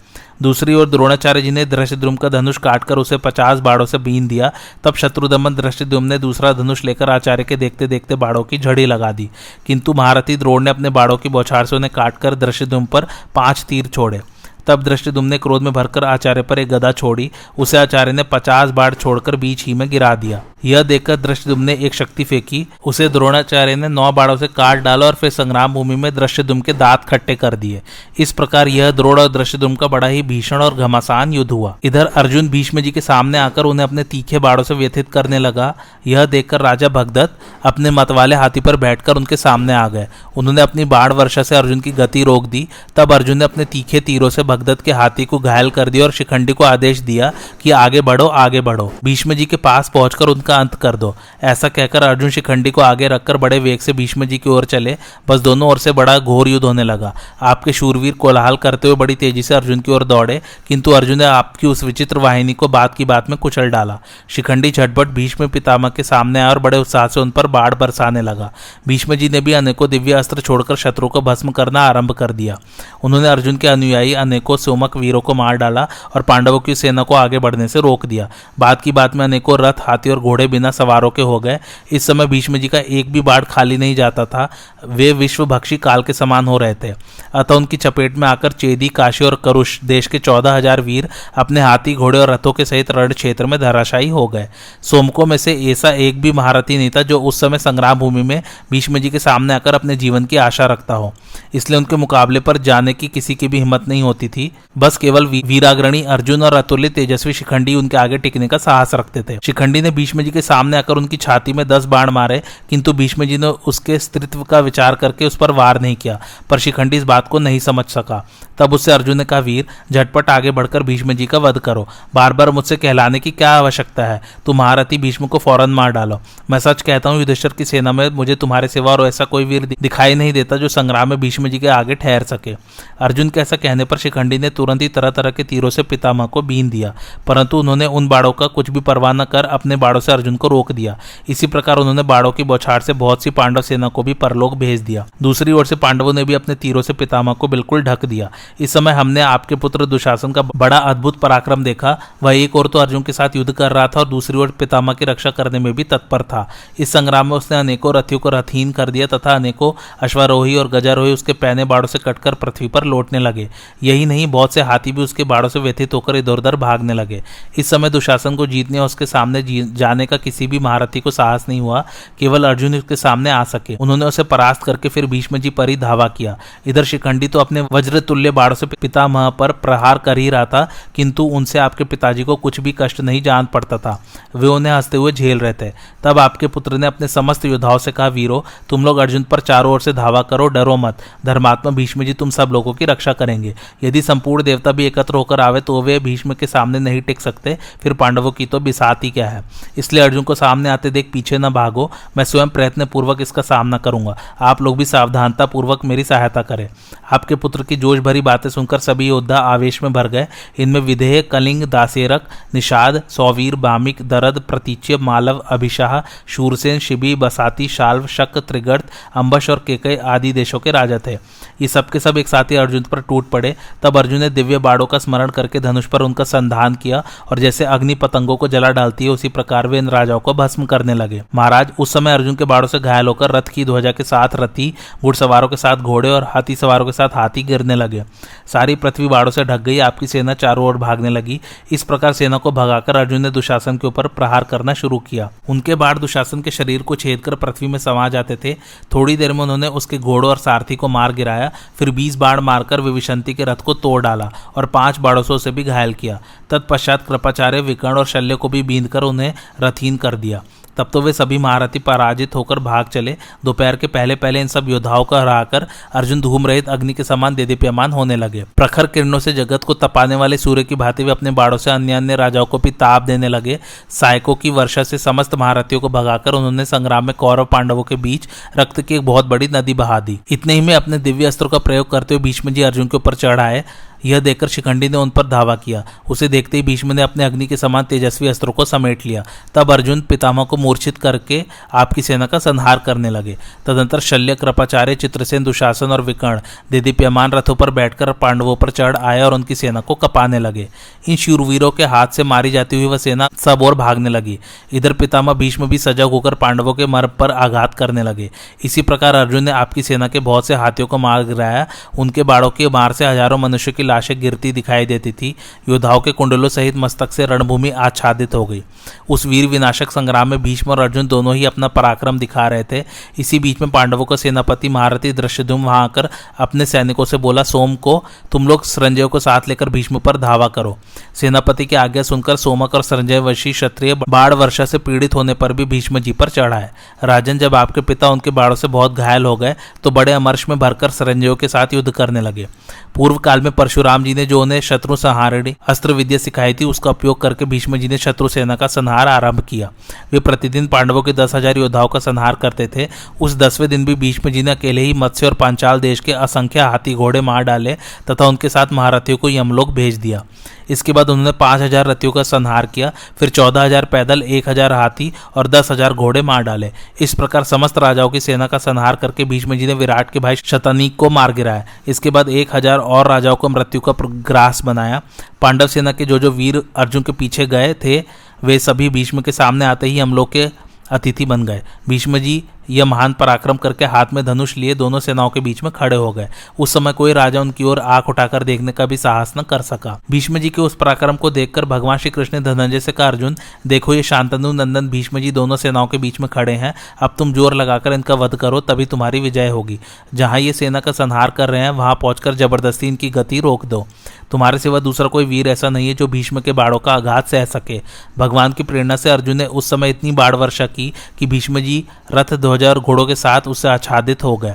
दूसरी ओर द्रोणाचार्य जी ने दृष्टद्रुम का धनुष काटकर उसे पचास बाड़ों से बीन दिया। तब शत्रुदमन दृष्टद्रुम ने दूसरा धनुष लेकर आचार्य के देखते देखते बाड़ों की झड़ी लगा दी। किंतु महारथी द्रोण ने अपने बाड़ों की बौछार से उन्हें काटकर दृष्टद्रुम पर पाँच तीर छोड़े। तब दृष्टिदुम ने क्रोध में भरकर आचार्य पर एक गदा छोड़ी। उसे आचार्य ने पचास बाढ़ छोड़कर बीच ही में गिरा दिया। यह देखकर दृष्टिदुम ने एक शक्ति फेंकी। उसे द्रोणाचार्य ने नौ बाड़ों से काट डाला और फिर संग्राम भूमि में दृष्टिदुम के दांत खट्टे कर दिए। इस प्रकार यह द्रोण और दृष्टिदुम का बड़ा ही भीषण और घमासान युद्ध हुआ। इधर अर्जुन भीष्म जी के सामने आकर उन्हें अपने तीखे बाड़ों से व्यथित करने लगा। यह देखकर राजा भगदत्त अपने मत वाले हाथी पर बैठकर उनके सामने आ गए। उन्होंने अपनी बाढ़ वर्षा से अर्जुन की गति रोक दी। तब अर्जुन ने अपने तीखे तीरों से भगदत्त के हाथी को घायल कर दिया और शिखंडी को आदेश दिया कि आगे बढ़ो आगे बढ़ो। भीष्म जी के पास पहुंचकर उनका अंत कर दो। ऐसा कहकर अर्जुन शिखंडी को आगे रखकर बड़े वेग से भीष्म जी की ओर चले। बस दोनों ओर से बड़ा घोर युद्ध होने लगा। आपके शूरवीर कोलाहल करते हुए बड़ी तेज़ी से अर्जुन की ओर दौड़े, किंतु अर्जुन ने आपकी उस विचित्र वाहिनी को बात की बात में कुचल डाला। शिखंडी झटपट भीष्म पितामह के सामने आया और बड़े उत्साह से उन पर बाढ़ बरसाने लगा। भीष्म जी ने भी अनेकों दिव्य अस्त्र छोड़कर शत्रु को भस्म करना आरंभ कर दिया। उन्होंने अर्जुन के अनुयायी अनेकों सोमक वीरों को मार डाला और पांडवों की सेना को आगे बढ़ने से रोक दिया। बाद की बात में अनेकों रथ, हाथी और घोड़े बिना सवारों के हो गए। इस समय भीष्म जी का एक भी बाढ़ खाली नहीं जाता था। वे विश्व भक्षी काल के समान हो रहे थे। अतः उनकी चपेट में आकर चेदी, काशी और करुष देश के चौदह हज़ार वीर अपने हाथी, घोड़े और रथों के सहित रण क्षेत्र में धराशायी हो गए। सोमकों में से ऐसा एक भी महारथी नहीं था जो उस समय संग्राम भूमि में भीष्म जी के सामने आकर अपने जीवन की आशा रखता हो। इसलिए उनके मुकाबले पर जाने की किसी की भी हिम्मत नहीं होती थी। बस केवल वीराग्रणी अर्जुन और अतुल्य तेजस्वी शिखंडी उनके आगे टिकने का साहस रखते थे। शिखंडी ने भीष्म जी के सामने आकर उनकी छाती में दस बाण मारे, किंतु भीष्म जी ने उसके स्त्रित्व का विचार करके उस पर वार नहीं किया, पर शिखंडी इस बात को नहीं समझ सका। तब उससे अर्जुन ने कहा, वीर, झटपट आगे बढ़कर भीष्म जी का वध करो। बार बार मुझसे कहलाने की क्या आवश्यकता है? तुम महारथी भीष्म को फ़ौरन मार डालो। मैं सच कहता हूँ, युधिष्ठर की सेना में मुझे तुम्हारे सिवा और ऐसा कोई वीर दिखाई नहीं देता जो संग्राम में भीष्म जी के आगे ठहर सके। अर्जुन के ऐसा कहने पर शिखंडी ने तुरंत ही तरह तरह के तीरों से पितामह को बीन दिया। परंतु उन्होंने उन बाड़ों का कुछ भी परवाह न कर अपने बाड़ों से अर्जुन को रोक दिया। इसी प्रकार उन्होंने बाड़ों की बौछार से बहुत सी पांडव सेना को भी परलोक भेज दिया। दूसरी ओर से पांडवों ने भी अपने तीरों से पितामह को बिल्कुल ढक दिया। इस समय हमने आपके पुत्र दुशासन का बड़ा अद्भुत पराक्रम देखा। वह एक और तो अर्जुन के साथ युद्ध कर रहा था और दूसरी ओर पितामह की रक्षा करने में भी तत्पर था। इस संग्राम में उसने अनेकों रथियों को रथहीन कर दिया तथा अनेकों अश्वारोही और गजारोही उसके पैने बाड़ों से कटकर पृथ्वी पर लौटने लगे। यही नहीं, बहुत से हाथी भी उसके बाड़ों से व्यथित होकर इधर उधर भागने लगे। इस समय दुशासन को जीतने और उसके सामने जाने का किसी भी महारथी को साहस नहीं हुआ। केवल अर्जुन उसके सामने आ सके। उन्होंने उसे परास्त करके फिर भीष्म जी पर ही धावा किया। इधर शिखंडी तो अपने वज्र तुल्य बाड़ों से पितामह पर प्रहार कर ही रहा था, किंतु उनसे आपके पिताजी को कुछ भी कष्ट नहीं जान पड़ता था। वे उन्हें हँसते हुए झेल रहे थे। तब आपके पुत्र ने अपने समस्त योद्धाओं से कहा, वीरो, तुम लोग अर्जुन पर चारों ओर से धावा करो, डरो मत। धर्मात्मा भीष्म जी तुम सब लोगों की रक्षा करेंगे। यदि संपूर्ण देवता भी एकत्र होकर आवे तो वे भीष्म के सामने नहीं टिक सकते। फिर पांडवों की तो बिसात ही क्या है? इसलिए अर्जुन को सामने आते देख पीछे न भागो, मैं स्वयं प्रयत्न पूर्वक इसका सामना करूँगा। आप लोग भी सावधानता पूर्वक मेरी सहायता करें। आपके पुत्र की जोश भरी बातें सुनकर सभी योद्धा आवेश में भर गए। इनमें विधेय कलिंग दासेरक निषाद, सौवीर, बामिक, दरद, प्रतीच्य, मालव, अभिशाह, शूरसेन, शिबी, बसाती, शाल्व, शक, त्रिगर्त, अंबश और केकई आदि देशों के राजा थे। ये सबके सब एक साथ ही अर्जुन पर टूट पड़े। तब अर्जुन ने दिव्य बाड़ों का स्मरण करके धनुष पर उनका संधान किया और जैसे अग्नि पतंगों को जला डालती है, उसी प्रकार वे इन राजाओं को भस्म करने लगे। महाराज, उस समय अर्जुन के बाड़ों से घायल होकर रथ की ध्वजा के साथ रथी, घुड़सवारों के साथ घोड़े और हाथी सवारों के साथ हाथी गिरने लगे। सारी पृथ्वी बाड़ों से ढक गई, आपकी सेना चारों ओर भागने लगी। इस प्रकार सेना को भगाकर अर्जुन ने दुशासन के ऊपर प्रहार करना शुरू किया। उनके बाढ़ दुशासन के शरीर को छेद कर पृथ्वी में समा जाते थे। थोड़ी देर में उन्होंने उसके घोड़ों और सारथी को मार गिराया, फिर बीस बाढ़ मारकर विविशंति के रथ को तोड़ डाला और पाँच बाड़ोसों से भी घायल किया। तत्पश्चात कृपाचार्य विकर्ण और शल्य को भी बींद कर उन्हें रथीन कर दिया। तब तो वे सभी महारथी पराजित होकर भाग चले। दोपहर के पहले पहले इन सब योद्धाओं को हराकर अर्जुन धूम रहित अग्नि के समान देदीप्यमान होने लगे। प्रखर किरणों से जगत को तपाने वाले सूर्य की भांति वे अपने बाड़ों से अन्य अन्य राजाओं को भी ताप देने लगे। सायकों की वर्षा से समस्त महारथियों को भगाकर उन्होंने संग्राम में कौरव पांडवों के बीच रक्त की एक बहुत बड़ी नदी बहा दी। इतने ही में अपने दिव्य अस्त्रों का प्रयोग करते हुए भीष्म जी अर्जुन के ऊपर चढ़ाए। यह देखकर शिखंडी ने उन पर धावा किया। उसे देखते ही भीष्म ने अपने अग्नि के समान तेजस्वी अस्त्रों को समेट लिया। तब अर्जुन पितामह को मूर्छित करके आपकी सेना का संहार करने लगे। तदंतर शल्य, कृपाचार्य, चित्रसेन, दुशासन और विकर्ण, दिदीप्यमान रथों पर बैठकर पांडवों पर चढ़ आए और उनकी सेना को कपाने लगे। इन शूरवीरों के हाथ से मारी जाती हुई वह सेना सब और भागने लगी। इधर पितामह भीष्म भी सजग होकर पांडवों के मर्म पर आघात करने लगे। इसी प्रकार अर्जुन ने आपकी सेना के बहुत से हाथियों को मार गिराया। उनके बाड़ों के मार से हज़ारों मनुष्य की लाशें गिरती दिखाई देती थी। योद्धाओं के कुंडलों सहित मस्तक से रणभूमि आच्छादित हो गई। उस वीर विनाशक संग्राम में भीष्म और अर्जुन दोनों ही अपना पराक्रम दिखा रहे थे। इसी बीच में पांडवों का सेनापति महारथी दृश्यधुम वहाँ आकर अपने सैनिकों से बोला, सोम को, तुम लोग संजय को साथ लेकर भीष्म पर धावा करो। सेनापति की आज्ञा सुनकर सोमक और संजय वशी क्षत्रिय बाढ़ वर्षा से पीड़ित होने पर भी भीष्म जी पर चढ़ा है। राजन जब आपके पिता उनके बाढ़ों से बहुत घायल हो गए तो बड़े अमर्श में भरकर सरंजयों के साथ युद्ध करने लगे। पूर्व काल में परशुराम जी ने जो उन्हें शत्रु संहारणी अस्त्र विद्या सिखाई थी, उसका उपयोग करके भीष्म जी ने शत्रु सेना का संहार आरंभ किया। वे प्रतिदिन पांडवों के दस हज़ार योद्धाओं का संहार करते थे। उस दसवें दिन भी भीष्म जी ने अकेले ही मत्स्य और पांचाल देश के असंख्य हाथी घोड़े मार डाले तथा उनके साथ महारथियों को यमलोक भेज दिया। इसके बाद उन्होंने पाँच हज़ार रथियों का संहार किया, फिर चौदह हज़ार पैदल, एक हज़ार हाथी और दस हज़ार घोड़े मार डाले। इस प्रकार समस्त राजाओं की सेना का संहार करके भीष्म जी ने विराट के भाई शतनीक को मार गिराया। इसके बाद एक हज़ार और राजाओं को मृत्यु का ग्रास बनाया। पांडव सेना के जो जो वीर अर्जुन के पीछे गए थे, वे सभी भीष्म के सामने आते ही हम लोग के अतिथि बन गए। भीष्म जी यह महान पराक्रम करके हाथ में धनुष लिए दोनों सेनाओं के बीच में खड़े हो गए। उस समय कोई राजा उनकी ओर आँख उठाकर देखने का भी साहस न कर सका। भीष्म जी के उस पराक्रम को देखकर भगवान श्री कृष्ण ने धनंजय से कहा, अर्जुन, देखो ये शांतनु, नंदन भीष्म जी दोनों सेनाओं के बीच में खड़े हैं। अब तुम ज़ोर लगाकर इनका वध करो, तभी तुम्हारी विजय होगी। जहाँ ये सेना का संहार कर रहे हैं, वहाँ पहुंचकर ज़बरदस्ती इनकी गति रोक दो। तुम्हारे सिवा दूसरा कोई वीर ऐसा नहीं है जो भीष्म के बाड़ों का आघात सह सके। भगवान की प्रेरणा से अर्जुन ने उस समय इतनी बाढ़ वर्षा की कि भीष्म जी रथ ध्वजा और घोड़ों के साथ उससे आच्छादित हो गए।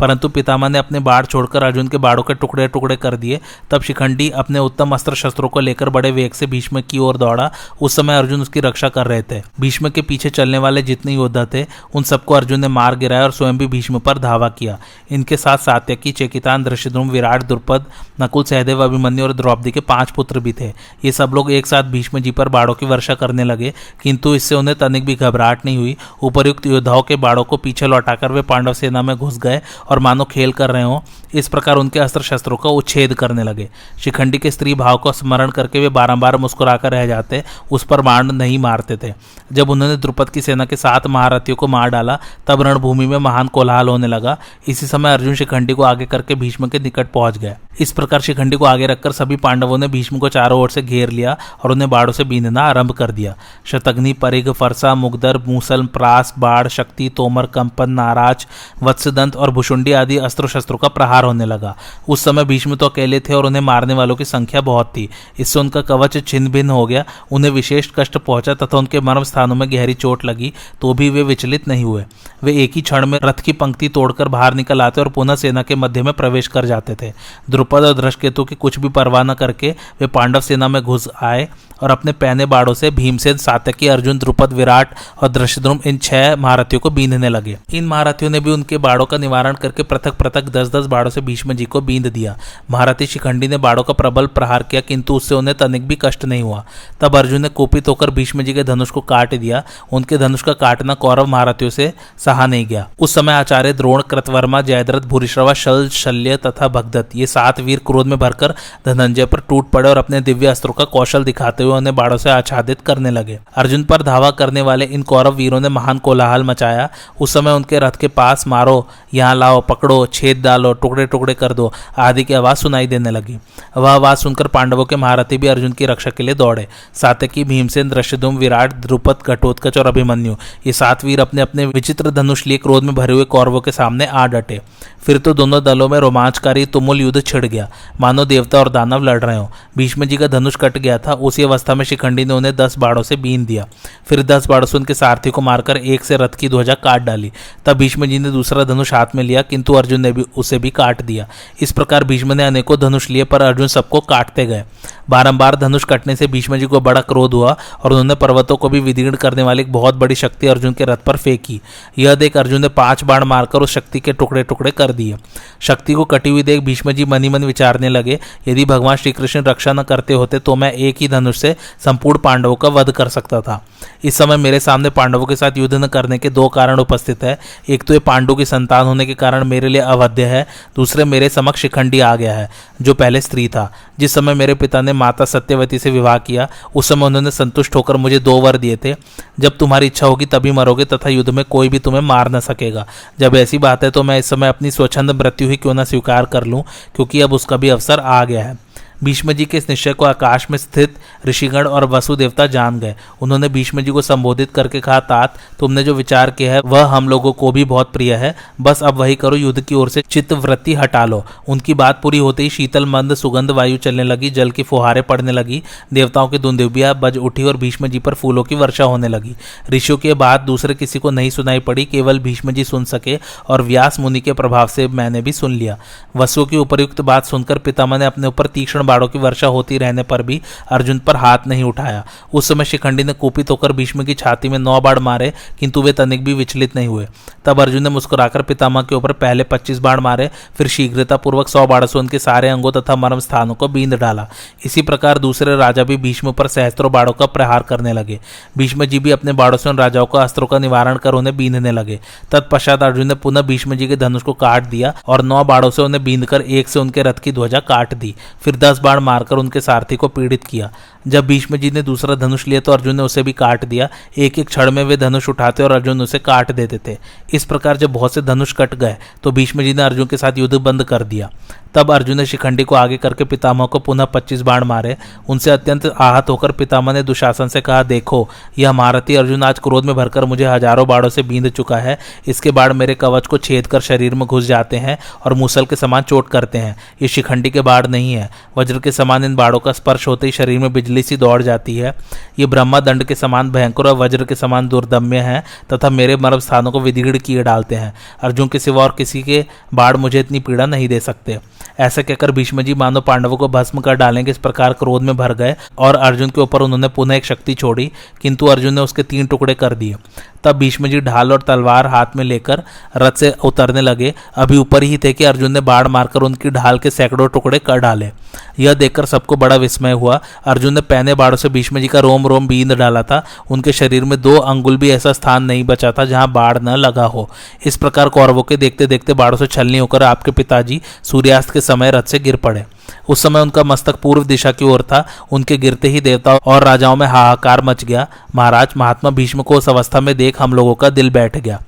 परंतु पितामह ने अपने बाढ़ छोड़कर अर्जुन के बाढ़ों के टुकड़े टुकड़े कर दिए। तब शिखंडी अपने उत्तम अस्त्र शस्त्रों को लेकर बड़े वेग से भीष्म की ओर दौड़ा। उस समय अर्जुन उसकी रक्षा कर रहे थे। भीष्म के पीछे चलने वाले जितने योद्धा थे, उन सबको अर्जुन ने मार गिराया और स्वयं भी भीष्म पर धावा किया। इनके साथ सात्यकी, चेकितान दृश्यद्रुम विराट, द्रुपद, नकुल, सहदेव, अभिमन्यु और द्रौपदी के पाँच पुत्र भी थे। ये सब लोग एक साथ भीष्म जी पर बाड़ों की वर्षा करने लगे, किंतु इससे उन्हें तनिक भी घबराहट नहीं हुई। उपरयुक्त योद्धाओं के बाड़ों को पीछे लौटाकर वे पांडव सेना में घुस गए और मानो खेल कर रहे हो इस प्रकार उनके अस्त्र शस्त्रों का उच्छेद करने लगे। शिखंडी के स्त्री भाव को स्मरण करके वे बारंबार मुस्कुराकर रह जाते, उस पर बाण नहीं मारते थे। जब उन्होंने द्रुपद की सेना के सात महारथियों को मार डाला, तब रणभूमि में महान कोलाहल होने लगा। इसी समय अर्जुन शिखंडी को आगे करके भीष्म के निकट पहुँच गए। इस प्रकार शिखंडी को आगे रखकर सभी पांडवों ने भीष्म को चारों ओर से घेर लिया और उन्हें बाड़ों से बीनना आरंभ कर दिया। शतग्नि, परिघ, फरसा, मुगदर, मूसल, प्रास, बाढ़, शक्ति, तोमर, कंपन, नाराज़, वत्सदंत और भुषुंडी आदि अस्त्र शस्त्रों का प्रहार होने लगा। उस समय भीष्म तो अकेले थे और उन्हें मारने वालों की संख्या बहुत थी। इससे उनका कवच छिन्न भिन्न हो गया। उन्हें विशेष कष्ट पहुँचा तथा उनके मर्म स्थानों में गहरी चोट लगी तो भी वे विचलित नहीं हुए। वे एक ही क्षण में रथ की पंक्ति तोड़कर बाहर निकल आते और पुनः सेना के मध्य में प्रवेश कर जाते थे। द्रुपद और धृष्केतु की कुछ भी परवाह न करके वे पांडव सेना में घुस आए और अपने पहने बाड़ों से भीमसेन, सातकी, अर्जुन, द्रुपद, विराट और दृश्यद्रुम इन छह महारथियों को बींधने लगे। इन महारथियों ने भी उनके बाड़ों का निवारण करके पृथक पृथक दस दस बाड़ों से भीष्म जी को बींद दिया। महारथी शिखंडी ने बाड़ों का प्रबल प्रहार किया, किंतु उससे उन्हें तनिक भी कष्ट नहीं हुआ। तब अर्जुन ने कुपित होकर भीष्म जी के धनुष को काट दिया। उनके धनुष का काटना कौरव महारथियों से सहा नहीं गया। उस समय आचार्य द्रोण, कृतवर्मा, जयद्रथ, भूरिश्रवा, शल, शल्य तथा भगदत्त, ये सात वीर क्रोध में भरकर धनंजय पर टूट पड़े और अपने दिव्य अस्त्रों का कौशल दिखाते हुए उन्हें बाड़ों से आच्छादित करने लगे। अर्जुन पर धावा करने वाले इन कौरव वीरों ने महान कोलाहल मचाया। उस समय उनके रथ के पास मारो, यहाँ लाओ, पकड़ो, छेद डालो, टुकड़े टुकड़े टुकड़े कर दो। आदि की आवाज़ सुनाई देने लगी। वह आवाज़ सुनकर पांडवों के महारथी भी अर्जुन की रक्षा के लिए दौड़े। सातकी, भीमसेन दृश्यधुम विराट, द्रुपद, घटोत्कच और अभिमन्यु, ये सात वीर अपने अपने विचित्र धनुष लिए क्रोध में भरे हुए कौरवों के सामने आ डटे। फिर तो दोनों दलों में रोमांचकारी तुमुल युद्ध छिड़ गया। मानो देवता और दानव लड़ रहे हो। भीष्म जी का धनुष कट गया था। उसी अवस्था में शिखंडी ने उन्हें दस बाड़ों से बीन दिया। फिर दस बाड़ों से उनके सारथी को मारकर एक से रथ की ध्वजा काट डाली। तब भीष्म जी ने दूसरा धनुष हाथ में लिया, किंतु अर्जुन ने भी उसे भी काट दिया। इस प्रकार भीष्म ने अनेकों धनुष लिए पर अर्जुन सबको काटते गए। बारंबार धनुष कटने से भीष्म जी को बड़ा क्रोध हुआ और उन्होंने पर्वतों को भी विदीर्ण करने वाली एक बहुत बड़ी शक्ति अर्जुन के रथ पर फेंकी। यह देख अर्जुन ने पाँच बाण मारकर उस शक्ति के टुकड़े टुकड़े कर दिए। शक्ति को कटी हुई देख भीष्म जी मनी मन विचारने लगे, यदि भगवान श्री कृष्ण रक्षा न करते होते तो मैं एक ही धनुष से संपूर्ण पांडवों का वध कर सकता था। इस समय मेरे सामने पांडवों के साथ युद्ध न करने के दो कारण उपस्थित है। एक तो ये पांडु की संतान होने के कारण मेरे लिए अवध्य है, दूसरे मेरे समक्ष शिखंडी आ गया है, जो पहले स्त्री था। जिस समय मेरे पिता ने माता सत्यवती से विवाह किया, उस समय उन्होंने संतुष्ट होकर मुझे दो वर दिए थे। जब तुम्हारी इच्छा होगी तभी मरोगे, तथा युद्ध में कोई भी तुम्हें मार न सकेगा। जब ऐसी बात है तो मैं इस समय अपनी स्वच्छंद मृत्यु ही क्यों ना स्वीकार कर लूँ, क्योंकि अब उसका भी अवसर आ गया है। भीष्म जी के इस निश्चय को आकाश में स्थित ऋषिगण और वसु देवता जान गए। उन्होंने भीष्म जी को संबोधित करके कहा, तात, तुमने जो विचार किया है, वह हम लोगों को भी बहुत प्रिय है। बस अब वही करो, युद्ध की ओर से चित्त वृत्ति हटा लो। उनकी बात पूरी होते ही शीतल मंद सुगंध वायु चलने लगी, जल की फुहारे पड़ने लगी, देवताओं की दुंदुबिया बज उठी और भीष्म जी पर फूलों की वर्षा होने लगी। ऋषियों के बाद दूसरे किसी को नहीं सुनाई पड़ी, केवल भीष्म जी सुन सके और व्यास मुनि के प्रभाव से मैंने भी सुन लिया। वसुओं की उपयुक्त बात सुनकर पितामह ने अपने ऊपर तीक्ष्ण बाड़ों की वर्षा होती रहने पर भी अर्जुन पर हाथ नहीं उठाया। उस समय शिखंडी ने कुपित होकर भीष्म की छाती में नौ बाढ़ मारे, किंतु वे तनिक भी विचलित नहीं हुए। तब अर्जुन ने मुस्कुराकर पितामह के ऊपर पहले पच्चीस बाढ़ मारे, फिर शीघ्रता पूर्वक सौ बाढ़ से उनके सारे अंगों तथा मर्म स्थानों को बींद डाला। इसी प्रकार दूसरे राजा भी भीष्म पर सहस्त्रों बाड़ों का प्रहार करने लगे। भीष्म जी भी अपने बाड़ों से उन राजाओं का अस्त्रों का निवारण कर उन्हें बींधने लगे। तत्पश्चात अर्जुन ने पुनः भीष्म जी के धनुष को काट दिया और नौ बाड़ों से उन्हें बींद कर एक से उनके रथ की ध्वजा काट दी। फिर दस बाढ़ मारकर उनके सारथी को पीड़ित किया। जब भीष्म जी ने दूसरा धनुष लिया तो अर्जुन ने उसे भी काट दिया। एक एक क्षण में वे धनुष उठाते और अर्जुन उसे काट देते थे। इस प्रकार जब बहुत से धनुष कट गए तो भीष्म जी ने अर्जुन के साथ युद्ध बंद कर दिया। तब अर्जुन ने शिखंडी को आगे करके पितामह को पुनः पच्चीस बाण मारे। उनसे अत्यंत आहत होकर पितामह ने दुशासन से कहा, देखो, यह महारथी अर्जुन आज क्रोध में भरकर मुझे हज़ारों बाड़ों से बींद चुका है। इसके बाढ़ मेरे कवच को छेद कर शरीर में घुस जाते हैं और मूसल के समान चोट करते हैं। ये शिखंडी के बाढ़ नहीं है। वज्र के समान इन बाड़ों का स्पर्श होते ही शरीर में बिजली सी दौड़ जाती है। ये ब्रह्मा दंड के समान भयंकर और वज्र के समान दुर्दम्य है तथा मेरे मर्म स्थानों को विधिगढ़ किए डालते हैं। अर्जुन के सिवा और किसी के बाढ़ मुझे इतनी पीड़ा नहीं दे सकते। ऐसा कहकर भीष्म जी मानो पांडवों को भस्म कर डालेंगे। इस प्रकार क्रोध में भर गए और अर्जुन के ऊपर उन्होंने पुनः एक शक्ति छोड़ी, किंतु अर्जुन ने उसके तीन टुकड़े कर दिए। तब भीष्म जी ढाल और तलवार हाथ में लेकर रथ से उतरने लगे। अभी ऊपर ही थे कि अर्जुन ने बाढ़ मारकर उनकी ढाल के सैकड़ों टुकड़े कर डाले। यह देखकर सबको बड़ा विस्मय हुआ। अर्जुन ने पहने बाढ़ों से भीष्म जी का रोम रोम बींद डाला था। उनके शरीर में दो अंगुल भी ऐसा स्थान नहीं बचा था जहाँ बाढ़ न लगा हो। इस प्रकार कौरवों के देखते देखते बाढ़ों से छलनी होकर आपके पिताजी सूर्यास्त के समय रथ से गिर पड़े। उस समय उनका मस्तक पूर्व दिशा की ओर था। उनके गिरते ही देवताओं और राजाओं में हाहाकार मच गया। महाराज महात्मा भीष्म को उस अवस्था में देख हम लोगों का दिल बैठ गया।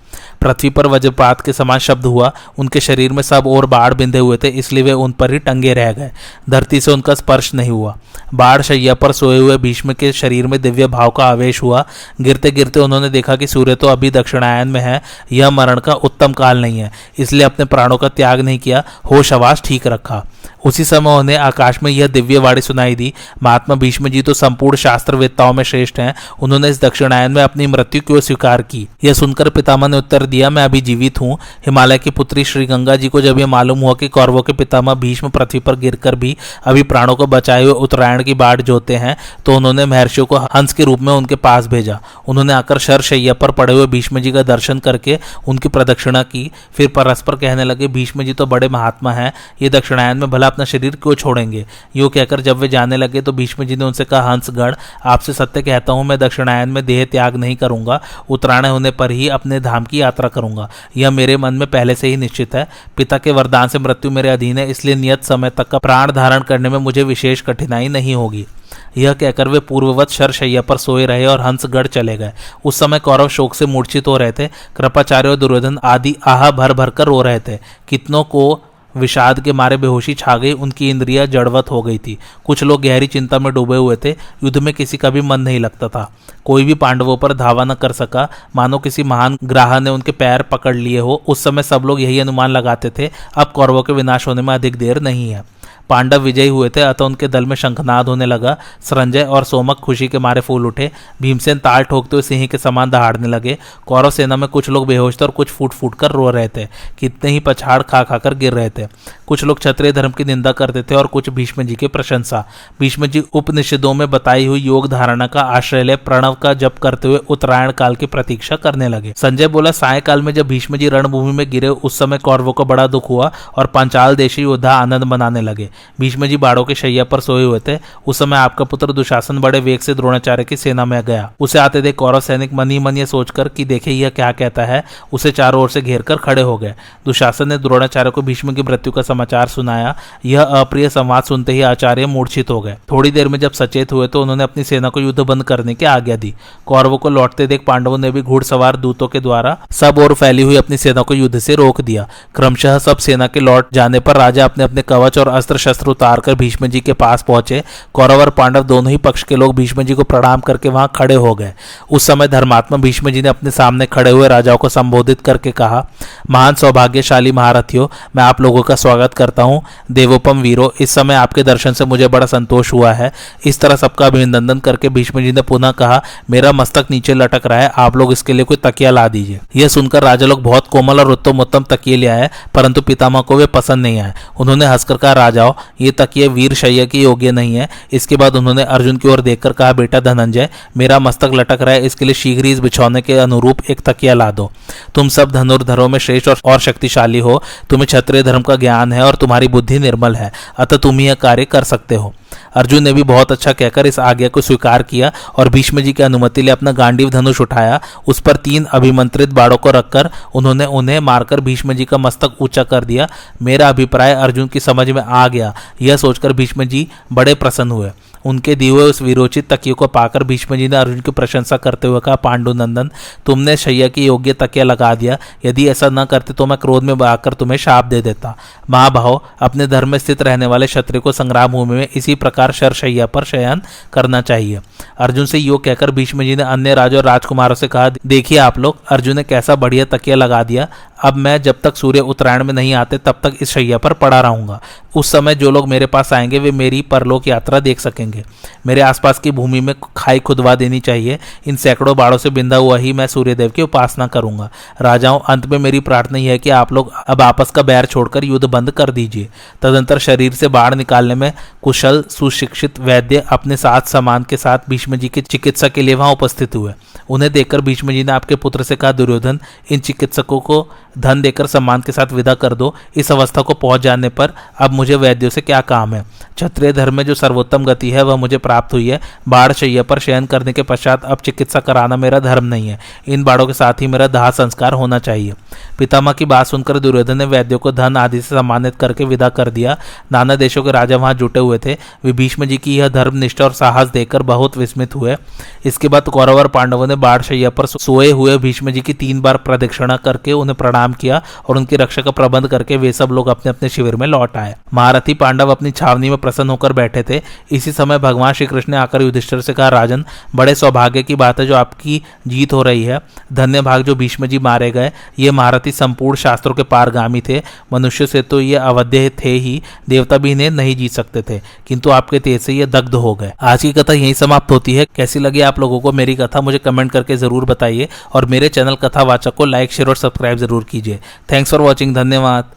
पृथ्वी पर वज्रपात के समान शब्द हुआ। उनके शरीर में सब और बाढ़ बिंधे हुए थे, इसलिए वे उन पर ही टंगे रह गए। धरती से उनका स्पर्श नहीं हुआ। बाढ़ शैया पर सोए हुए भीष्म के शरीर में दिव्य भाव का आवेश हुआ। गिरते गिरते उन्होंने देखा कि सूर्य तो अभी दक्षिणायन में है, यह मरण का उत्तम काल नहीं है, इसलिए अपने प्राणों का त्याग नहीं किया, होश आवास ठीक रखा। उसी समय उन्हें आकाश में यह दिव्य वाणी सुनाई दी, महात्मा भीष्म जी तो संपूर्ण शास्त्र वेत्ताओं में श्रेष्ठ हैं। उन्होंने इस दक्षिणायन में अपनी मृत्यु क्यों स्वीकार की? यह सुनकर पितामह ने उत्तर दिया, मैं अभी जीवित हूँ। हिमालय की पुत्री श्री गंगा जी को जब यह मालूम हुआ कि कौरवों के पितामह भीष्म पृथ्वी पर गिरकर भी अभी प्राणों को बचाए हुए उत्तरायण की बाढ़ जोते हैं तो उन्होंने महर्षियों को हंस के रूप में उनके पास भेजा। उन्होंने आकर शरशैया पर पड़े हुए भीष्म जी का दर्शन करके उनकी प्रदक्षिणा की। फिर परस्पर कहने लगे, भीष्म जी तो बड़े महात्मा हैं। ये दक्षिणायन में भला अपना शरीर क्यों छोड़ेंगे? यो कहकर जब वे जाने लगे तो भीष्म जी ने उनसे कहा हंसगढ़ आपसे सत्य कहता हूँ, मैं दक्षिणायन में देह त्याग नहीं करूँगा, उत्तरायण होने पर ही अपने धाम की यात्रा करूँगा। यह मेरे मन में पहले से ही निश्चित है। पिता के वरदान से मृत्यु मेरे अधीन है, इसलिए नियत समय तक का प्राण धारण करने में मुझे विशेष कठिनाई नहीं होगी। यह कहकर वे पूर्ववत शरशैया पर सोए रहे और हंसगढ़ चले गए। उस समय कौरव शोक से मूर्छित हो रहे थे। कृपाचार्य और दुर्योधन आदि आह भर भर कर रो रहे थे। कितनों को विषाद के मारे बेहोशी छा गई, उनकी इंद्रियाँ जड़वत हो गई थी। कुछ लोग गहरी चिंता में डूबे हुए थे, युद्ध में किसी का भी मन नहीं लगता था। कोई भी पांडवों पर धावा न कर सका, मानो किसी महान ग्राह ने उनके पैर पकड़ लिए हो, उस समय सब लोग यही अनुमान लगाते थे, अब कौरवों के विनाश होने में अधिक देर नहीं है। पांडव विजयी हुए थे, अतः उनके दल में शंखनाद होने लगा। संजय और सोमक खुशी के मारे फूल उठे। भीमसेन ताल ठोकते हुए सिंह के समान दहाड़ने लगे। कौरव सेना में कुछ लोग बेहोश थे और कुछ फूट फूट कर रो रहे थे। कितने ही पछाड़ खा खा कर गिर रहे थे। कुछ लोग क्षत्रिय धर्म की निंदा करते थे और कुछ भीष्म जी की प्रशंसा। भीष्म जी उपनिषदों में बताई हुई योग धारणा का आश्रय ले प्रणव का जप करते हुए उत्तरायण काल की प्रतीक्षा करने लगे। संजय बोला, सायकाल में जब भीष्म जी रणभूमि में गिरे, उस समय कौरवों को बड़ा दुख हुआ और पंचाल देशी योद्धा आनंद मनाने लगे। भीष्म जी बाड़ों के शैया पर सोए हुए थे। उस समय आपका पुत्र दुशासन बड़े वेग से द्रोणाचार्य की सेना में गया। उसे आते देख कौरव सैनिक मन ही मन ये सोचकर कि देखे यह क्या कहता है, उसे चारों ओर से घेर कर खड़े हो गए। दुशासन ने द्रोणाचार्य को भीष्म की मृत्यु का समाचार सुनाया। यह अप्रिय संवाद सुनते ही आचार्य मूर्छित हो गए। थोड़ी देर में जब सचेत हुए तो उन्होंने अपनी सेना को युद्ध बंद करने की आज्ञा दी। कौरवों को लौटते देख पांडवों ने भी घुड़सवार दूतों के द्वारा सब और फैली हुई अपनी सेना को युद्ध से रोक दिया। क्रमशः सब सेना के लौट जाने पर राजा अपने अपने कवच और अस्त्र शस्त्र उतारकर भीष्म जी के पास पहुँचे। कौरव और पांडव दोनों ही पक्ष के लोग भीष्म जी को प्रणाम करके वहाँ खड़े हो गए। उस समय धर्मात्मा भीष्म जी ने अपने सामने खड़े हुए राजाओं को संबोधित करके कहा, महान सौभाग्यशाली महारथियों, मैं आप लोगों का स्वागत करता हूँ। देवोपम वीरो, इस समय आपके दर्शन से मुझे बड़ा संतोष हुआ है। इस तरह सबका अभिनंदन करके भीष्म जी ने पुनः कहा, मेरा मस्तक नीचे लटक रहा है, आप लोग इसके लिए कोई तकिया ला दीजिए यह सुनकर राजा लोग बहुत कोमल और उत्तम उत्तम तकिए ले आए, परंतु पितामह को वे पसंद नहीं आए। उन्होंने हंसकर कहा, राजाओं ये तकिए वीर शैया के योग्य नहीं है। इसके बाद उन्होंने अर्जुन की ओर देखकर कहा, बेटा धनंजय, मेरा मस्तक लटक रहा है, इसके लिए शीघ्र ही इस बिछौने के अनुरूप एक तकिया ला दो। तुम सब धनुर्धरों में श्रेष्ठ और शक्तिशाली हो। तुम्हें क्षत्रिय धर्म का ज्ञान है और तुम्हारी बुद्धि निर्मल है। अतः तुम यह कार्य कर सकते हो। अर्जुन ने भी बहुत अच्छा कहकर इस आज्ञा को स्वीकार किया और भीष्म जी की अनुमति लिए अपना गांडीव धनुष उठाया। उस पर तीन अभिमंत्रित बाड़ों को रखकर उन्होंने उन्हें मारकर भीष्म जी का मस्तक ऊँचा कर दिया। मेरा अभिप्राय अर्जुन की समझ में आ गया। यह सोचकर भीष्म जी बड़े प्रसन्न हुए। उनके दिए हुए उस विरोचित तकियों को पाकर भीष्म जी ने अर्जुन की प्रशंसा करते हुए कहा, पांडुनंदन, तुमने शैया की योग्य तकिया लगा दिया। यदि ऐसा न करते तो मैं क्रोध में आकर तुम्हें शाप दे देता। महाभाव अपने धर्म में स्थित रहने वाले क्षत्रिय को संग्राम भूमि में इसी प्रकार शर शैया पर शयन करना चाहिए। अर्जुन से यो कहकर भीष्म जी ने अन्य राजों और राजकुमारों से कहा, देखिए आप लोग, अर्जुन ने कैसा बढ़िया तकिया लगा दिया। अब मैं जब तक सूर्य उत्तरायण में नहीं आते, तब तक इस शैया पर पड़ा रहूँगा। उस समय जो लोग मेरे पास आएँगे, वे मेरी परलोक यात्रा देख सकेंगे। मेरे आसपास की भूमि में खाई खुदवा देनी चाहिए। इन सैकड़ों बाड़ों से बिंदा हुआ ही मैं सूर्यदेव की उपासना करूँगा। राजाओं, अंत में मेरी प्रार्थना यह है कि आप लोग अब आपस का बैर छोड़कर युद्ध बंद कर दीजिए। तदंतर शरीर से बाढ़ निकालने में कुशल, सुशिक्षित वैद्य अपने साथ समान के साथ भीष्म जी के चिकित्सा के लिए वहाँ उपस्थित हुए। उन्हें देखकर भीष्म जी ने आपके पुत्र से कहा, दुर्योधन, इन चिकित्सकों को धन देकर सम्मान के साथ विदा कर दो। इस अवस्था को पहुँच जाने पर अब मुझे वैद्यों से क्या काम है? क्षत्रिय धर्म में जो सर्वोत्तम गति है, वह मुझे प्राप्त हुई है। बाढ़ शैया पर शयन करने के पश्चात अब चिकित्सा कराना मेरा धर्म नहीं है। इन बाढ़ों के साथ ही मेरा दाह संस्कार होना चाहिए। पितामह की बात सुनकर दुर्योधन ने वैद्यों को धन आदि से सम्मानित करके विदा कर दिया। नाना देशों के राजा वहाँ जुटे हुए थे। वे भीष्म जी की यह धर्मनिष्ठा और साहस देकर बहुत विस्मित हुए। इसके बाद कौरव और पांडवों ने बाढ़ शैया पर सोए हुए भीष्म जी की तीन बार प्रदक्षिणा करके उन्हें प्रणाम किया और उनकी रक्षा का प्रबंध करके वे सब लोग अपने अपने शिविर में लौट आए। महारथी पांडव अपनी छावनी में प्रसन्न होकर बैठे थे। इसी समय भगवान श्री कृष्ण ने आकर युधिष्ठर से कहा, राजन, बड़े सौभाग्य की बात है जो आपकी जीत हो रही है। धन्य भाग जो भीष्म जी मारे गए, ये महारथी संपूर्ण शास्त्रों के पारगामी थे। मनुष्य से तो ये अवध्य थे ही। देवता भी इन्हें नहीं जीत सकते थे। किंतु आपके तेज से ये दग्ध हो गए। आज की कथा यही समाप्त होती है। कैसी लगी आप लोगों को मेरी कथा? मुझे कमेंट करके ज़रूर बताइए। और मेरे चैनल कथावाचक को लाइक, शेयर और सब्सक्राइब ज़रूर कीजिए। Thanks for watching. धन्यवाद।